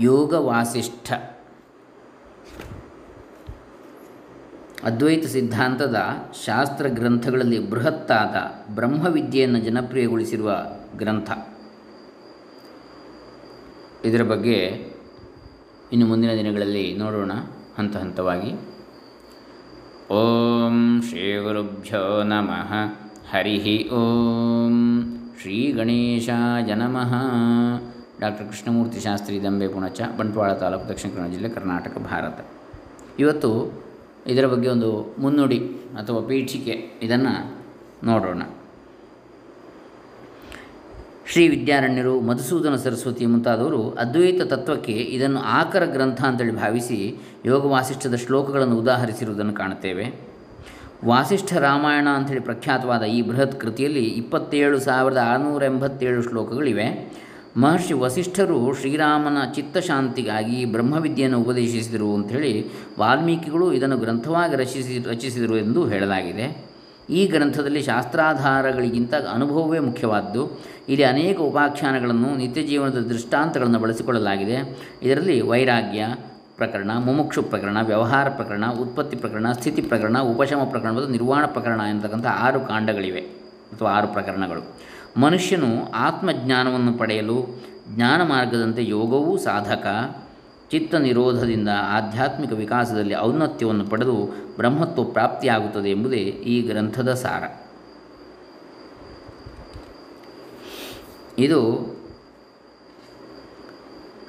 ಯೋಗ ವಾಸಿಷ್ಠ ಅದ್ವೈತ ಸಿದ್ಧಾಂತದ ಶಾಸ್ತ್ರ ಗ್ರಂಥಗಳಲ್ಲಿ ಬೃಹತ್ತಾದ ಬ್ರಹ್ಮವಿದ್ಯೆಯನ್ನು ಜನಪ್ರಿಯಗೊಳಿಸಿರುವ ಗ್ರಂಥ. ಇದರ ಬಗ್ಗೆ ಇನ್ನು ಮುಂದಿನ ದಿನಗಳಲ್ಲಿ ನೋಡೋಣ ಹಂತ ಹಂತವಾಗಿ. ಓಂ ಶ್ರೀ ಗುರುಭ್ಯೋ ನಮಃ. ಹರಿ ಓಂ ಶ್ರೀ ಗಣೇಶಾಯ ನಮಃ. ಡಾಕ್ಟರ್ ಕೃಷ್ಣಮೂರ್ತಿ ಶಾಸ್ತ್ರಿ ದಂಬೆ ಪುಣಚ, ಬಂಟ್ವಾಳ ತಾಲೂಕು ದಕ್ಷಿಣ ಕನ್ನಡ ಜಿಲ್ಲೆ ಕರ್ನಾಟಕ, ಭಾರತ. ಇವತ್ತು ಇದರ ಬಗ್ಗೆ ಒಂದು ಮುನ್ನುಡಿ ಅಥವಾ ಪೀಠಿಕೆ ಇದನ್ನು ನೋಡೋಣ. ಶ್ರೀ ವಿದ್ಯಾರಣ್ಯರು ಮಧುಸೂದನ ಸರಸ್ವತಿ ಮುಂತಾದವರು ಅದ್ವೈತ ತತ್ವಕ್ಕೆ ಇದನ್ನು ಆಕರ ಗ್ರಂಥ ಅಂತೇಳಿ ಭಾವಿಸಿ ಯೋಗ ವಾಸಿಷ್ಠದ ಶ್ಲೋಕಗಳನ್ನು ಉದಾಹರಿಸಿರುವುದನ್ನು ಕಾಣುತ್ತೇವೆ. ವಾಸಿಷ್ಠ ರಾಮಾಯಣ ಅಂಥೇಳಿ ಪ್ರಖ್ಯಾತವಾದ ಈ ಬೃಹತ್ ಕೃತಿಯಲ್ಲಿ ಇಪ್ಪತ್ತೇಳು ಸಾವಿರದ ಆರುನೂರ ಎಂಬತ್ತೇಳು ಶ್ಲೋಕಗಳಿವೆ. ಮಹರ್ಷಿ ವಸಿಷ್ಠರು ಶ್ರೀರಾಮನ ಚಿತ್ತಶಾಂತಿಗಾಗಿ ಬ್ರಹ್ಮವಿದ್ಯೆಯನ್ನು ಉಪದೇಶಿಸಿದರು ಅಂಥೇಳಿ ವಾಲ್ಮೀಕಿಗಳು ಇದನ್ನು ಗ್ರಂಥವಾಗಿ ರಚಿಸಿ ರಚಿಸಿದರು ಎಂದು ಹೇಳಲಾಗಿದೆ. ಈ ಗ್ರಂಥದಲ್ಲಿ ಶಾಸ್ತ್ರಾಧಾರಗಳಿಗಿಂತ ಅನುಭವವೇ ಮುಖ್ಯವಾದ್ದು. ಇಲ್ಲಿ ಅನೇಕ ಉಪಾಖ್ಯಾನಗಳನ್ನು ನಿತ್ಯ ಜೀವನದ ದೃಷ್ಟಾಂತಗಳನ್ನು ಬಳಸಿಕೊಳ್ಳಲಾಗಿದೆ. ಇದರಲ್ಲಿ ವೈರಾಗ್ಯ ಪ್ರಕರಣ, ಮುಮುಕ್ಷು ಪ್ರಕರಣ, ವ್ಯವಹಾರ ಪ್ರಕರಣ, ಉತ್ಪತ್ತಿ ಪ್ರಕರಣ, ಸ್ಥಿತಿ ಪ್ರಕರಣ, ಉಪಶಮ ಪ್ರಕರಣ ಮತ್ತು ನಿರ್ವಾಣ ಪ್ರಕರಣ ಎಂತಕ್ಕಂಥ ಆರು ಕಾಂಡಗಳಿವೆ ಅಥವಾ ಆರು ಪ್ರಕರಣಗಳು. ಮನುಷ್ಯನು ಆತ್ಮಜ್ಞಾನವನ್ನು ಪಡೆಯಲು ಜ್ಞಾನ ಮಾರ್ಗದಂತೆ ಯೋಗವೂ ಸಾಧಕ ಚಿತ್ತ ನಿರೋಧದಿಂದ ಆಧ್ಯಾತ್ಮಿಕ ವಿಕಾಸದಲ್ಲಿ ಔನ್ನತ್ಯವನ್ನು ಪಡೆದು ಬ್ರಹ್ಮತ್ವ ಪ್ರಾಪ್ತಿಯಾಗುತ್ತದೆ ಎಂಬುದೇ ಈ ಗ್ರಂಥದ ಸಾರ. ಇದು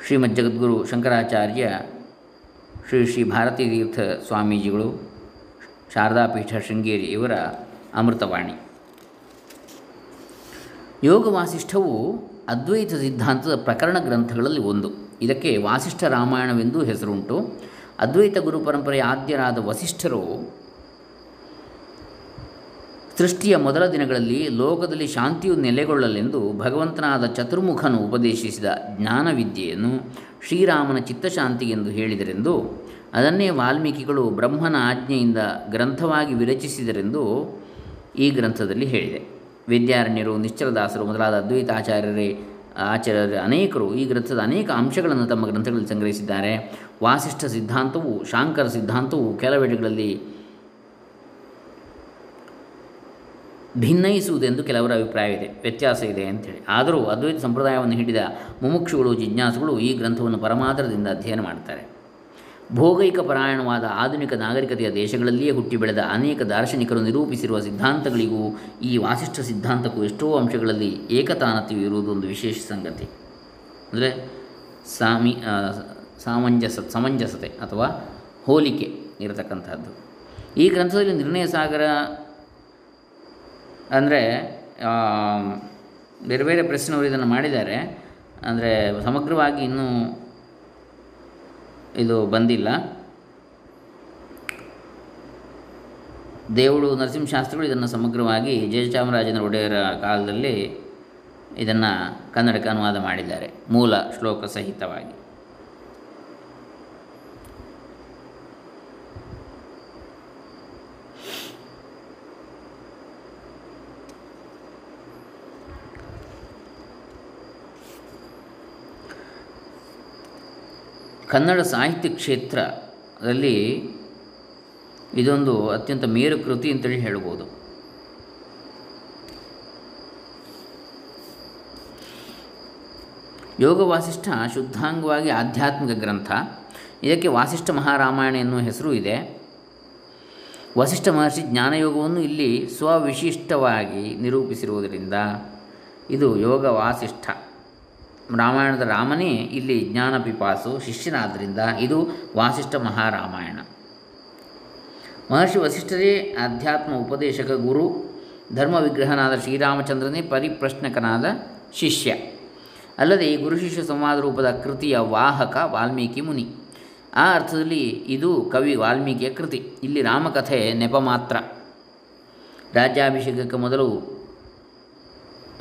ಶ್ರೀಮದ್ ಜಗದ್ಗುರು ಶಂಕರಾಚಾರ್ಯ ಶ್ರೀ ಶ್ರೀ ಭಾರತೀ ತೀರ್ಥ ಸ್ವಾಮೀಜಿಗಳು, ಶಾರದಾಪೀಠ ಶೃಂಗೇರಿ ಇವರ ಅಮೃತವಾಣಿ. ಯೋಗ ವಾಸಿಷ್ಠವು ಅದ್ವೈತ ಸಿದ್ಧಾಂತದ ಪ್ರಕರಣ ಗ್ರಂಥಗಳಲ್ಲಿ ಒಂದು. ಇದಕ್ಕೆ ವಾಸಿಷ್ಠ ರಾಮಾಯಣವೆಂದು ಹೆಸರುಂಟು. ಅದ್ವೈತ ಗುರು ಪರಂಪರೆಯ ಆದ್ಯರಾದ ವಸಿಷ್ಠರು ಸೃಷ್ಟಿಯ ಮೊದಲ ದಿನಗಳಲ್ಲಿ ಲೋಕದಲ್ಲಿ ಶಾಂತಿಯು ನೆಲೆಗೊಳ್ಳಲೆಂದು ಭಗವಂತನಾದ ಚತುರ್ಮುಖನು ಉಪದೇಶಿಸಿದ ಜ್ಞಾನವಿದ್ಯೆಯನ್ನು ಶ್ರೀರಾಮನ ಚಿತ್ತಶಾಂತಿಗೆಂದು ಹೇಳಿದರೆಂದು, ಅದನ್ನೇ ವಾಲ್ಮೀಕಿಗಳು ಬ್ರಹ್ಮನ ಆಜ್ಞೆಯಿಂದ ಗ್ರಂಥವಾಗಿ ವಿರಚಿಸಿದರೆಂದು ಈ ಗ್ರಂಥದಲ್ಲಿ ಹೇಳಿದೆ. ವಿದ್ಯಾರಣ್ಯರು, ನಿಶ್ಚಲದಾಸರು ಮೊದಲಾದ ಅದ್ವೈತಾಚಾರ್ಯರೇ ಆಚಾರ್ಯರ ಅನೇಕರು ಈ ಗ್ರಂಥದ ಅನೇಕ ಅಂಶಗಳನ್ನು ತಮ್ಮ ಗ್ರಂಥಗಳಲ್ಲಿ ಸಂಗ್ರಹಿಸಿದ್ದಾರೆ. ವಾಸಿಷ್ಠ ಸಿದ್ಧಾಂತವು, ಶಾಂಕರ ಸಿದ್ಧಾಂತವು ಕೆಲವೆಡೆಗಳಲ್ಲಿ ಭಿನ್ನಯಿಸುವುದೆಂದು ಕೆಲವರ ಅಭಿಪ್ರಾಯವಿದೆ ವ್ಯತ್ಯಾಸ ಇದೆ ಅಂಥೇಳಿ. ಆದರೂ ಅದ್ವೈತ ಸಂಪ್ರದಾಯವನ್ನು ಹಿಡಿದ ಮುಮುಕ್ಷುಗಳು, ಜಿಜ್ಞಾಸುಗಳು ಈ ಗ್ರಂಥವನ್ನು ಪರಮಾದರದಿಂದ ಅಧ್ಯಯನ ಮಾಡ್ತಾರೆ ಭೋಗೈಕ ಪರಾಯಣವಾದ ಆಧುನಿಕ ನಾಗರಿಕತೆಯ ದೇಶಗಳಲ್ಲಿಯೇ ಹುಟ್ಟಿ ಬೆಳೆದ ಅನೇಕ ದಾರ್ಶನಿಕರು ನಿರೂಪಿಸಿರುವ ಸಿದ್ಧಾಂತಗಳಿಗೂ ಈ ವಾಸಿಷ್ಠ ಸಿದ್ಧಾಂತಕ್ಕೂ ಎಷ್ಟೋ ಅಂಶಗಳಲ್ಲಿ ಏಕತಾನತೆಯು ಇರುವುದು ಒಂದು ವಿಶೇಷ ಸಂಗತಿ. ಅಂದರೆ ಸಾಮಿ ಸಾಮಂಜಸ, ಸಮಂಜಸತೆ ಅಥವಾ ಹೋಲಿಕೆ ಇರತಕ್ಕಂಥದ್ದು. ಈ ಗ್ರಂಥದಲ್ಲಿ ನಿರ್ಣಯ ಸಾಗರ ಅಂದರೆ ಬೇರೆ ಬೇರೆ ಪ್ರೆಸ್ನವರು ಇದನ್ನು ಮಾಡಿದ್ದಾರೆ. ಅಂದರೆ ಸಮಗ್ರವಾಗಿ ಇನ್ನೂ ಇದು ಬಂದಿಲ್ಲ. ದೇವಳು ನರಸಿಂಹಶಾಸ್ತ್ರಿಗಳು ಇದನ್ನು ಸಮಗ್ರವಾಗಿ ಜಯಚಾಮರಾಜನ ಒಡೆಯರ ಕಾಲದಲ್ಲಿ ಇದನ್ನು ಕನ್ನಡಕ್ಕೆ ಅನುವಾದ ಮಾಡಿದ್ದಾರೆ, ಮೂಲ ಶ್ಲೋಕ ಸಹಿತವಾಗಿ. ಕನ್ನಡ ಸಾಹಿತ್ಯ ಕ್ಷೇತ್ರದಲ್ಲಿ ಇದೊಂದು ಅತ್ಯಂತ ಮೇರು ಕೃತಿ ಅಂತೇಳಿ ಹೇಳ್ಬೋದು. ಯೋಗ ವಾಸಿಷ್ಠ ಶುದ್ಧಾಂಗವಾಗಿ ಆಧ್ಯಾತ್ಮಿಕ ಗ್ರಂಥ. ಇದಕ್ಕೆ ವಾಸಿಷ್ಠ ಮಹಾರಾಮಾಯಣ ಎನ್ನುವ ಹೆಸರು ಇದೆ. ವಸಿಷ್ಠ ಮಹರ್ಷಿ ಜ್ಞಾನಯೋಗವನ್ನು ಇಲ್ಲಿ ಸ್ವವಿಶಿಷ್ಟವಾಗಿ ನಿರೂಪಿಸಿರುವುದರಿಂದ ಇದು ಯೋಗ ವಾಸಿಷ್ಠ ರಾಮಾಯಣದ ರಾಮನೇ ಇಲ್ಲಿ ಜ್ಞಾನ ಪಿಪಾಸು ಶಿಷ್ಯನಾದ್ದರಿಂದ ಇದು ವಾಸಿಷ್ಠ ಮಹಾರಾಮಾಯಣ. ಮಹರ್ಷಿ ವಸಿಷ್ಠರೇ ಅಧ್ಯಾತ್ಮ ಉಪದೇಶಕ ಗುರು ಧರ್ಮ ವಿಗ್ರಹನಾದ ಶ್ರೀರಾಮಚಂದ್ರನೇ ಪರಿಪ್ರಶ್ನಕನಾದ ಶಿಷ್ಯ. ಅಲ್ಲದೆ ಈ ಗುರು ಶಿಷ್ಯ ಸಂವಾದ ರೂಪದ ಕೃತಿಯ ವಾಹಕ ವಾಲ್ಮೀಕಿ ಮುನಿ. ಆ ಅರ್ಥದಲ್ಲಿ ಇದು ಕವಿ ವಾಲ್ಮೀಕಿಯ ಕೃತಿ. ಇಲ್ಲಿ ರಾಮಕಥೆ ನೆಪ ಮಾತ್ರ. ರಾಜ್ಯಾಭಿಷೇಕಕ್ಕೆ ಮೊದಲು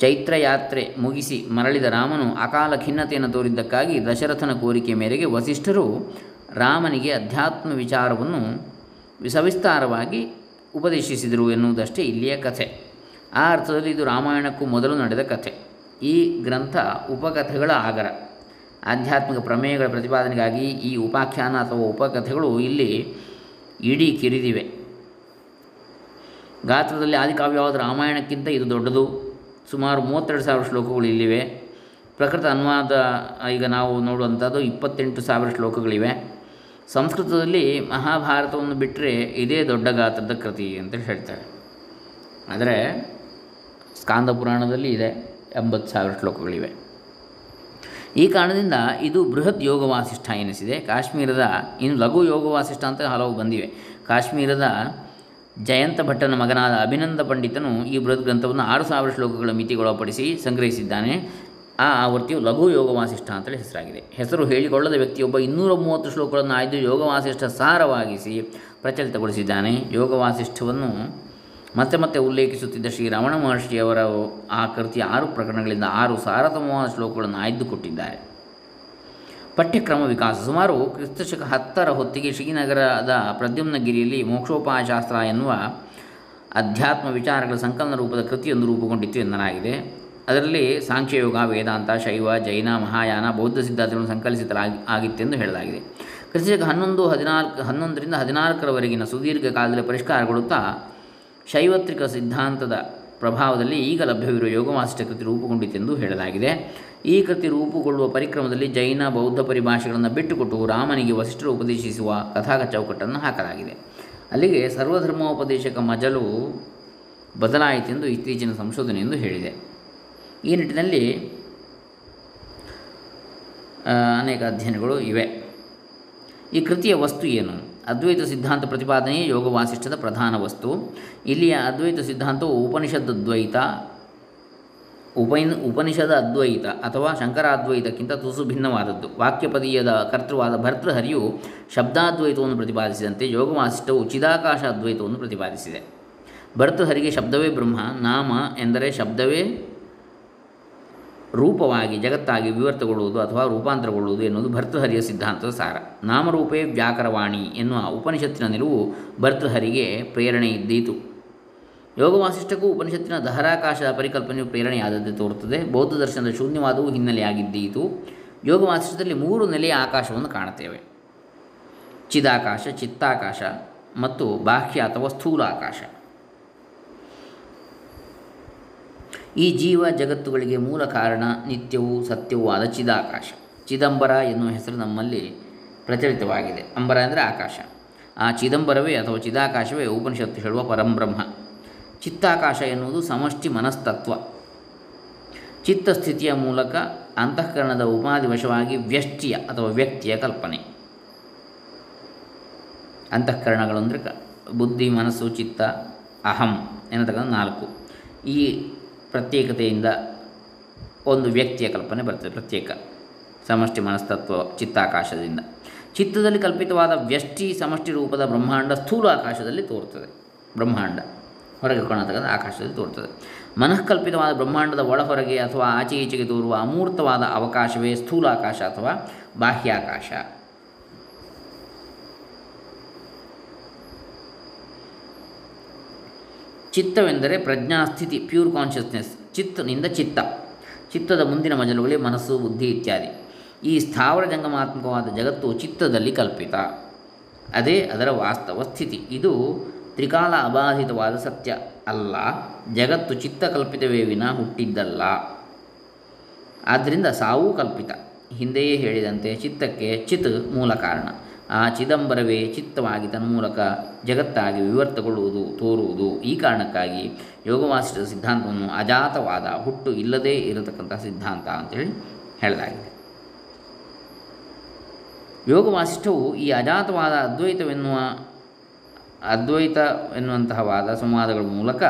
ಚೈತ್ರಯಾತ್ರೆ ಮುಗಿಸಿ ಮರಳಿದ ರಾಮನು ಅಕಾಲ ಖಿನ್ನತೆಯನ್ನು ತೋರಿದ್ದಕ್ಕಾಗಿ ದಶರಥನ ಕೋರಿಕೆ ಮೇರೆಗೆ ವಸಿಷ್ಠರು ರಾಮನಿಗೆ ಅಧ್ಯಾತ್ಮ ವಿಚಾರವನ್ನು ಸವಿಸ್ತಾರವಾಗಿ ಉಪದೇಶಿಸಿದರು ಎನ್ನುವುದಷ್ಟೇ ಇಲ್ಲಿಯ ಕಥೆ. ಆ ಅರ್ಥದಲ್ಲಿ ಇದು ರಾಮಾಯಣಕ್ಕೂ ಮೊದಲು ನಡೆದ ಕಥೆ. ಈ ಗ್ರಂಥ ಉಪಕಥೆಗಳ ಆಗರ. ಆಧ್ಯಾತ್ಮಿಕ ಪ್ರಮೇಯಗಳ ಪ್ರತಿಪಾದನೆಗಾಗಿ ಈ ಉಪಾಖ್ಯಾನ ಅಥವಾ ಉಪಕಥೆಗಳು ಇಲ್ಲಿ ಇಡೀ ಕಿರಿದಿವೆ. ಗಾತ್ರದಲ್ಲಿ ಆದಿಕಾವ್ಯವಾದ ರಾಮಾಯಣಕ್ಕಿಂತ ಇದು ದೊಡ್ಡದು. ಸುಮಾರು ಮೂವತ್ತೆರಡು ಸಾವಿರ ಶ್ಲೋಕಗಳು ಇಲ್ಲಿವೆ. ಪ್ರಕೃತ ಅನುವಾದ, ಈಗ ನಾವು ನೋಡುವಂಥದ್ದು ಇಪ್ಪತ್ತೆಂಟು ಸಾವಿರ ಶ್ಲೋಕಗಳಿವೆ. ಸಂಸ್ಕೃತದಲ್ಲಿ ಮಹಾಭಾರತವನ್ನು ಬಿಟ್ಟರೆ ಇದೇ ದೊಡ್ಡ ಗಾತ್ರದ ಕೃತಿ ಅಂತ ಹೇಳ್ತಾರೆ. ಆದರೆ ಸ್ಕಾಂದ ಪುರಾಣದಲ್ಲಿ ಇದೆ, ಎಂಬತ್ತು ಸಾವಿರ ಶ್ಲೋಕಗಳಿವೆ. ಈ ಕಾರಣದಿಂದ ಇದು ಬೃಹತ್ ಯೋಗ ವಾಸಿಷ್ಠ ಎನಿಸಿದೆ. ಕಾಶ್ಮೀರದ, ಇನ್ನು ಲಘು ಯೋಗ ವಾಸಿಷ್ಠ ಅಂತ ಹಲವು ಬಂದಿವೆ. ಕಾಶ್ಮೀರದ ಜಯಂತ ಭಟ್ಟನ ಮಗನಾದ ಅಭಿನಂದ ಪಂಡಿತನು ಈ ಬೃಹತ್ ಗ್ರಂಥವನ್ನು ಆರು ಸಾವಿರ ಶ್ಲೋಕಗಳ ಮಿತಿಗೊಳಪಡಿಸಿ ಸಂಗ್ರಹಿಸಿದ್ದಾನೆ. ಆ ಆವೃತ್ತಿಯು ಲಘು ಯೋಗ ವಾಸಿಷ್ಠ ಅಂತೇಳಿ ಹೆಸರಾಗಿದೆ. ಹೆಸರು ಹೇಳಿಕೊಳ್ಳದ ವ್ಯಕ್ತಿಯೊಬ್ಬ ಇನ್ನೂರ ಮೂವತ್ತು ಶ್ಲೋಕಗಳನ್ನು ಆಯ್ದು ಯೋಗ ವಾಸಿಷ್ಠ ಸಾರವಾಗಿಸಿ ಪ್ರಚಲಿತಗೊಳಿಸಿದ್ದಾನೆ. ಯೋಗ ವಾಸಿಷ್ಠವನ್ನು ಮತ್ತೆ ಮತ್ತೆ ಉಲ್ಲೇಖಿಸುತ್ತಿದ್ದ ಶ್ರೀ ರಮಣ ಮಹರ್ಷಿಯವರ ಆ ಕೃತಿಯ ಆರು ಪ್ರಕರಣಗಳಿಂದ ಆರು ಸಾರತಮವಾದ ಶ್ಲೋಕಗಳನ್ನು ಆಯ್ದುಕೊಟ್ಟಿದ್ದಾರೆ. ಪಠ್ಯಕ್ರಮ ವಿಕಾಸ. ಸುಮಾರು ಕ್ರಿಸ್ತಶಕ ಹತ್ತರ ಹೊತ್ತಿಗೆ ಶ್ರೀನಗರದ ಪ್ರದ್ಯುಮ್ನಗಿರಿಯಲ್ಲಿ ಮೋಕ್ಷೋಪಾಯಶಾಸ್ತ್ರ ಎನ್ನುವ ಅಧ್ಯಾತ್ಮ ವಿಚಾರಗಳ ಸಂಕಲನ ರೂಪದ ಕೃತಿಯೊಂದು ರೂಪುಗೊಂಡಿತ್ತು ಎನ್ನಲಾಗಿದೆ. ಅದರಲ್ಲಿ ಸಾಂಖ್ಯಯೋಗ ವೇದಾಂತ, ಶೈವ, ಜೈನ, ಮಹಾಯಾನ, ಬೌದ್ಧ ಸಿದ್ಧಾಂತಗಳನ್ನು ಸಂಕಲಿಸಲಾಗಿ ಆಗಿತ್ತೆಂದು ಹೇಳಲಾಗಿದೆ. ಕ್ರಿಸ್ತಶಕ ಹನ್ನೊಂದು, ಹದಿನಾಲ್ಕು, ಹನ್ನೊಂದರಿಂದ ಹದಿನಾಲ್ಕರವರೆಗಿನ ಸುದೀರ್ಘ ಕಾಲದಲ್ಲಿ ಪರಿಷ್ಕಾರಗೊಳ್ಳುತ್ತಾ ಶೈವತ್ರಿಕ ಸಿದ್ಧಾಂತದ ಪ್ರಭಾವದಲ್ಲಿ ಈಗ ಲಭ್ಯವಿರುವ ಯೋಗವಾಸಿಷ್ಠ ಕೃತಿ ರೂಪುಗೊಂಡಿತೆಂದು ಹೇಳಲಾಗಿದೆ. ಈ ಕೃತಿ ರೂಪುಗೊಳ್ಳುವ ಪರಿಕ್ರಮದಲ್ಲಿ ಜೈನ, ಬೌದ್ಧ ಪರಿಭಾಷೆಗಳನ್ನು ಬಿಟ್ಟುಕೊಟ್ಟು ರಾಮನಿಗೆ ವಸಿಷ್ಠರು ಉಪದೇಶಿಸುವ ಕಥಾಗ ಚೌಕಟ್ಟನ್ನು ಹಾಕಲಾಗಿದೆ. ಅಲ್ಲಿಗೆ ಸರ್ವಧರ್ಮೋಪದೇಶಕ ಮಜಲು ಬದಲಾಯಿತೆಂದು ಇತ್ತೀಚಿನ ಸಂಶೋಧನೆಯೆಂದು ಹೇಳಿದೆ. ಈ ನಿಟ್ಟಿನಲ್ಲಿ ಅನೇಕ ಅಧ್ಯಯನಗಳು ಇವೆ. ಈ ಕೃತಿಯ ವಸ್ತು ಏನು? ಅದ್ವೈತ ಸಿದ್ಧಾಂತ ಪ್ರತಿಪಾದನೆಯೇ ಯೋಗ ವಾಸಿಷ್ಠದ ಪ್ರಧಾನ ವಸ್ತು. ಇಲ್ಲಿಯ ಅದ್ವೈತ ಸಿದ್ಧಾಂತವು ಉಪನಿಷದ್ ದ್ವೈತ ಉಪೈನ್, ಉಪನಿಷದ ಅದ್ವೈತ ಅಥವಾ ಶಂಕರಾದ್ವೈತಕ್ಕಿಂತ ತುಸು ಭಿನ್ನವಾದದ್ದು. ವಾಕ್ಯಪದೀಯದ ಕರ್ತೃವಾದ ಭರ್ತೃಹರಿಯು ಶಬ್ದಾದ್ವೈತವನ್ನು ಪ್ರತಿಪಾದಿಸಿದಂತೆ ಯೋಗ ವಾಸಿಷ್ಠವು ಚಿದಾಕಾಶ ಅದ್ವೈತವನ್ನು ಪ್ರತಿಪಾದಿಸಿದೆ. ಭರ್ತೃಹರಿಗೆ ಶಬ್ದವೇ ಬ್ರಹ್ಮ, ನಾಮ ಎಂದರೆ ಶಬ್ದವೇ ರೂಪವಾಗಿ ಜಗತ್ತಾಗಿ ವಿವರ್ತಗೊಳ್ಳುವುದು ಅಥವಾ ರೂಪಾಂತರಗೊಳ್ಳುವುದು ಎನ್ನುವುದು ಭರ್ತೃಹರಿಯ ಸಿದ್ಧಾಂತದ ಸಾರ. ನಾಮರೂಪೇ ವ್ಯಾಕರವಾಣಿ ಎನ್ನುವ ಉಪನಿಷತ್ತಿನ ನಿಲುವು ಭರ್ತೃಹರಿಗೆ ಪ್ರೇರಣೆ ಇದ್ದೀತು. ಯೋಗ ವಾಸಿಷ್ಠಕ್ಕೂ ಉಪನಿಷತ್ತಿನ ದಹರಾಕಾಶದ ಪರಿಕಲ್ಪನೆಯು ಪ್ರೇರಣೆಯಾದಂತೆ ತೋರುತ್ತದೆ. ಬೌದ್ಧ ದರ್ಶನದ ಶೂನ್ಯವಾದವು ಹಿನ್ನೆಲೆಯಾಗಿದ್ದೀತು. ಯೋಗ ವಾಸಿಷ್ಠದಲ್ಲಿ ಮೂರು ನೆಲೆಯ ಆಕಾಶವನ್ನು ಕಾಣುತ್ತೇವೆ. ಚಿದಾಕಾಶ, ಚಿತ್ತಾಕಾಶ ಮತ್ತು ಬಾಹ್ಯ ಅಥವಾ ಸ್ಥೂಲ ಆಕಾಶ ಈ ಜೀವ ಜಗತ್ತುಗಳಿಗೆ ಮೂಲ ಕಾರಣ ನಿತ್ಯವೂ ಸತ್ಯವೂ ಆದ ಚಿದಾಕಾಶ. ಚಿದಂಬರ ಎನ್ನುವ ಹೆಸರು ನಮ್ಮಲ್ಲಿ ಪ್ರಚಲಿತವಾಗಿದೆ. ಅಂಬರ ಅಂದರೆ ಆಕಾಶ. ಆ ಚಿದಂಬರವೇ ಅಥವಾ ಚಿದಾಕಾಶವೇ ಉಪನಿಷತ್ತು ಹೇಳುವ ಪರಂಬ್ರಹ್ಮ. ಚಿತ್ತಾಕಾಶ ಎನ್ನುವುದು ಸಮಷ್ಟಿ ಮನಸ್ತತ್ವ. ಚಿತ್ತಸ್ಥಿತಿಯ ಮೂಲಕ ಅಂತಃಕರಣದ ಉಪಾಧಿವಶವಾಗಿ ವ್ಯಷ್ಟಿಯ ಅಥವಾ ವ್ಯಕ್ತಿಯ ಕಲ್ಪನೆ. ಅಂತಃಕರಣಗಳು ಅಂದರೆ ಬುದ್ಧಿ, ಮನಸ್ಸು, ಚಿತ್ತ, ಅಹಂ ಎನ್ನತಕ್ಕಂಥ ನಾಲ್ಕು. ಈ ಪ್ರತ್ಯೇಕತೆಯಿಂದ ಒಂದು ವ್ಯಕ್ತಿಯ ಕಲ್ಪನೆ ಬರ್ತದೆ, ಪ್ರತ್ಯೇಕ ಸಮಷ್ಟಿ ಮನಸ್ತತ್ವ, ಚಿತ್ತಾಕಾಶದಿಂದ. ಚಿತ್ತದಲ್ಲಿ ಕಲ್ಪಿತವಾದ ವ್ಯಷ್ಟಿ ಸಮಷ್ಟಿ ರೂಪದ ಬ್ರಹ್ಮಾಂಡ ಸ್ಥೂಲ ಆಕಾಶದಲ್ಲಿ ತೋರುತ್ತದೆ. ಬ್ರಹ್ಮಾಂಡ. ಹೊರಗೆ ಕಾಣತಕ್ಕಂಥ ಆಕಾಶದಲ್ಲಿ ತೋರುತ್ತದೆ. ಮನಃಕಲ್ಪಿತವಾದ ಬ್ರಹ್ಮಾಂಡದ ಒಳ ಹೊರಗೆ ಅಥವಾ ಆಚೆ ಈಚೆಗೆ ತೋರುವ ಅಮೂರ್ತವಾದ ಅವಕಾಶವೇ ಸ್ಥೂಲಾಕಾಶ ಅಥವಾ ಬಾಹ್ಯಾಕಾಶ. ಚಿತ್ತವೆಂದರೆ ಪ್ರಜ್ಞಾಸ್ಥಿತಿ ಪ್ಯೂರ್ ಕಾನ್ಷಿಯಸ್ನೆಸ್ ಚಿತ್ತನಿಂದ ಚಿತ್ತ, ಚಿತ್ತದ ಮುಂದಿನ ಮಜಲುಗಳೇ ಮನಸ್ಸು, ಬುದ್ಧಿ ಇತ್ಯಾದಿ. ಈ ಸ್ಥಾವರ ಜಂಗಮಾತ್ಮಕವಾದ ಜಗತ್ತು ಚಿತ್ತದಲ್ಲಿ ಕಲ್ಪಿತ. ಅದೇ ಅದರ ವಾಸ್ತವ ಸ್ಥಿತಿ. ಇದು ತ್ರಿಕಾಲ ಅಬಾಧಿತವಾದ ಸತ್ಯ ಅಲ್ಲ, ಜಗತ್ತು ಚಿತ್ತ ಕಲ್ಪಿತವೇ ವಿನ ಹುಟ್ಟಿದ್ದಲ್ಲ. ಆದ್ದರಿಂದ ಸಾವು ಕಲ್ಪಿತ. ಹಿಂದೆಯೇ ಹೇಳಿದಂತೆ ಚಿತ್ತಕ್ಕೆ ಚಿತ್ ಮೂಲ ಕಾರಣ. ಆ ಚಿದಂಬರವೇ ಚಿತ್ತವಾಗಿ ತನ್ಮೂಲಕ ಜಗತ್ತಾಗಿ ವಿವರ್ತಗೊಳ್ಳುವುದು, ತೋರುವುದು. ಈ ಕಾರಣಕ್ಕಾಗಿ ಯೋಗವಾಸಿಷ್ಠ ಸಿದ್ಧಾಂತವನ್ನು ಅಜಾತವಾದ ಹುಟ್ಟು ಇಲ್ಲದೇ ಇರತಕ್ಕಂಥ ಸಿದ್ಧಾಂತ ಅಂತೇಳಿ ಹೇಳಲಾಗಿದೆ. ಯೋಗವಾಸಿಷ್ಠವು ಈ ಅಜಾತವಾದ ಅದ್ವೈತವೆನ್ನುವ ಅದ್ವೈತ ಎನ್ನುವಂತಹ ವಾದ ಸಂವಾದಗಳ ಮೂಲಕ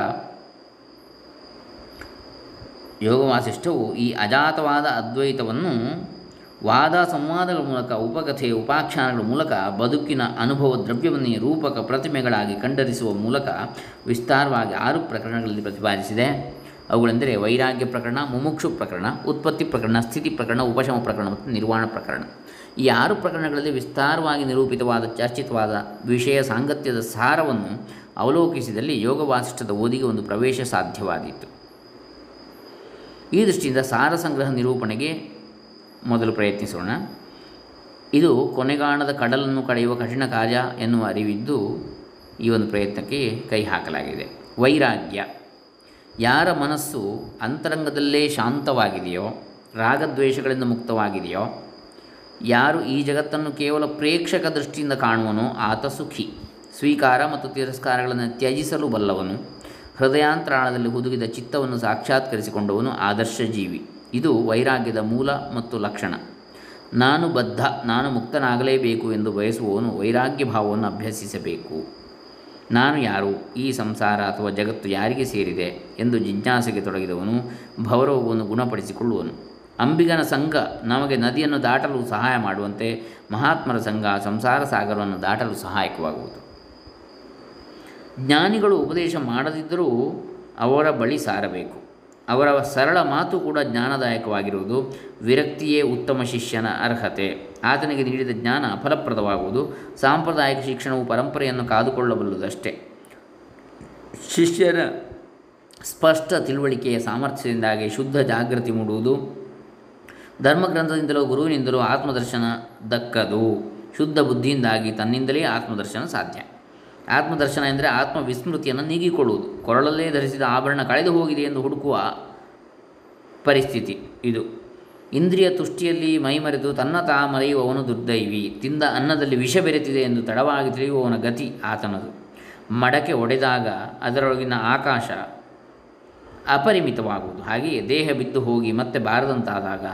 ಯೋಗವಾಸಿಷ್ಠವು ಈ ಅಜಾತವಾದ ಅದ್ವೈತವನ್ನು ವಾದ ಸಂವಾದಗಳ ಮೂಲಕ ಉಪಕಥೆ ಉಪಾಖ್ಯಾನಗಳ ಮೂಲಕ, ಬದುಕಿನ ಅನುಭವ ದ್ರವ್ಯವನ್ನೇ ರೂಪಕ ಪ್ರತಿಮೆಗಳಾಗಿ ಕಂಡರಿಸುವ ಮೂಲಕ ವಿಸ್ತಾರವಾಗಿ ಆರು ಪ್ರಕರಣಗಳಲ್ಲಿ ಪ್ರತಿಪಾದಿಸಿದೆ. ಅವುಗಳೆಂದರೆ ವೈರಾಗ್ಯ ಪ್ರಕರಣ, ಮುಮುಕ್ಷು ಪ್ರಕರಣ, ಉತ್ಪತ್ತಿ ಪ್ರಕರಣ, ಸ್ಥಿತಿ ಪ್ರಕರಣ, ಉಪಶಮ ಪ್ರಕರಣ ಮತ್ತು ನಿರ್ವಾಣ ಪ್ರಕರಣ. ಈ ಆರು ಪ್ರಕರಣಗಳಲ್ಲಿ ವಿಸ್ತಾರವಾಗಿ ನಿರೂಪಿತವಾದ, ಚರ್ಚಿತವಾದ ವಿಷಯ ಸಾಂಗತ್ಯದ ಸಾರವನ್ನು ಅವಲೋಕಿಸಿದಲ್ಲಿ ಯೋಗ ವಾಸಿಷ್ಠದ ಓದಿಗೆ ಒಂದು ಪ್ರವೇಶ ಸಾಧ್ಯವಾದೀತು ಈ ದೃಷ್ಟಿಯಿಂದ ಸಾರ ಸಂಗ್ರಹ ನಿರೂಪಣೆಗೆ ಮೊದಲು ಪ್ರಯತ್ನಿಸೋಣ. ಇದು ಕೊನೆಗಾಣದ ಕಡಲನ್ನು ಕಡೆಯುವ ಕಠಿಣ ಕಾರ್ಯ ಎನ್ನುವ ಅರಿವಿದ್ದು ಈ ಒಂದು ಪ್ರಯತ್ನಕ್ಕೆ ಕೈ ಹಾಕಲಾಗಿದೆ. ವೈರಾಗ್ಯ. ಯಾರ ಮನಸ್ಸು ಅಂತರಂಗದಲ್ಲೇ ಶಾಂತವಾಗಿದೆಯೋ, ರಾಗದ್ವೇಷಗಳಿಂದ ಮುಕ್ತವಾಗಿದೆಯೋ, ಯಾರು ಈ ಜಗತ್ತನ್ನು ಕೇವಲ ಪ್ರೇಕ್ಷಕ ದೃಷ್ಟಿಯಿಂದ ಕಾಣುವನೋ ಆತ ಸುಖಿ. ಸ್ವೀಕಾರ ಮತ್ತು ತಿರಸ್ಕಾರಗಳನ್ನು ತ್ಯಜಿಸಲು ಬಲ್ಲವನು. ಹೃದಯಾಂತರಾಳದಲ್ಲಿ ಹುದುಗಿದ ಚಿತ್ತವನ್ನು ಸಾಕ್ಷಾತ್ಕರಿಸಿಕೊಂಡವನು ಆದರ್ಶ ಜೀವಿ. ಇದು ವೈರಾಗ್ಯದ ಮೂಲ ಮತ್ತು ಲಕ್ಷಣ. ನಾನು ಬದ್ಧ, ನಾನು ಮುಕ್ತನಾಗಲೇಬೇಕು ಎಂದು ಬಯಸುವವನು ವೈರಾಗ್ಯ ಭಾವವನ್ನು ಅಭ್ಯಸಿಸಬೇಕು. ನಾನು ಯಾರು, ಈ ಸಂಸಾರ ಅಥವಾ ಜಗತ್ತು ಯಾರಿಗೆ ಸೇರಿದೆ ಎಂದು ಜಿಜ್ಞಾಸೆಗೆ ತೊಡಗಿದವನು ಭವರೋಗವನ್ನು ಗುಣಪಡಿಸಿಕೊಳ್ಳುವನು. ಅಂಬಿಗನ ಸಂಘ ನಮಗೆ ನದಿಯನ್ನು ದಾಟಲು ಸಹಾಯ ಮಾಡುವಂತೆ ಮಹಾತ್ಮರ ಸಂಘ ಸಂಸಾರ ಸಾಗರವನ್ನು ದಾಟಲು ಸಹಾಯಕವಾಗುವುದು. ಜ್ಞಾನಿಗಳು ಉಪದೇಶ ಮಾಡದಿದ್ದರೂ ಅವರ ಬಳಿ ಸಾರಬೇಕು. ಅವರ ಸರಳ ಮಾತು ಕೂಡ ಜ್ಞಾನದಾಯಕವಾಗಿರುವುದು. ವಿರಕ್ತಿಯೇ ಉತ್ತಮ ಶಿಷ್ಯನ ಅರ್ಹತೆ. ಆತನಿಗೆ ನೀಡಿದ ಜ್ಞಾನ ಫಲಪ್ರದವಾಗುವುದು. ಸಾಂಪ್ರದಾಯಿಕ ಶಿಕ್ಷಣವು ಪರಂಪರೆಯನ್ನು ಕಾದುಕೊಳ್ಳಬಲ್ಲುದಷ್ಟೇ. ಶಿಷ್ಯರ ಸ್ಪಷ್ಟ ತಿಳುವಳಿಕೆಯ ಸಾಮರ್ಥ್ಯದಿಂದಾಗಿ ಶುದ್ಧ ಜಾಗೃತಿ ಮೂಡುವುದು. ಧರ್ಮಗ್ರಂಥದಿಂದಲೋ ಗುರುವಿನಿಂದಲೋ ಆತ್ಮದರ್ಶನ ದಕ್ಕದು. ಶುದ್ಧ ಬುದ್ಧಿಯಿಂದಾಗಿ ತನ್ನಿಂದಲೇ ಆತ್ಮದರ್ಶನ ಸಾಧ್ಯ. ಆತ್ಮದರ್ಶನ ಎಂದರೆ ಆತ್ಮ ವಿಸ್ಮೃತಿಯನ್ನು ನೀಗಿಕೊಳ್ಳುವುದು. ಕೊರಳಲ್ಲೇ ಧರಿಸಿದ ಆಭರಣ ಕಳೆದು ಹೋಗಿದೆ ಎಂದು ಹುಡುಕುವ ಪರಿಸ್ಥಿತಿ ಇದು. ಇಂದ್ರಿಯ ತುಷ್ಟಿಯಲ್ಲಿ ಮೈಮರೆತು ತನ್ನ ತಾ ಮರೆಯುವವನು ದುರ್ದೈವಿ. ತಿಂದ ಅನ್ನದಲ್ಲಿ ವಿಷ ಬೆರೆತಿದೆ ಎಂದು ತಡವಾಗಿ ತಿಳಿಯುವವನ ಗತಿ ಆತನದು. ಮಡಕೆ ಒಡೆದಾಗ ಅದರೊಳಗಿನ ಆಕಾಶ ಅಪರಿಮಿತವಾಗುವುದು. ಹಾಗೆಯೇ ದೇಹ ಬಿದ್ದು ಹೋಗಿ ಮತ್ತೆ ಬಾರದಂತಾದಾಗ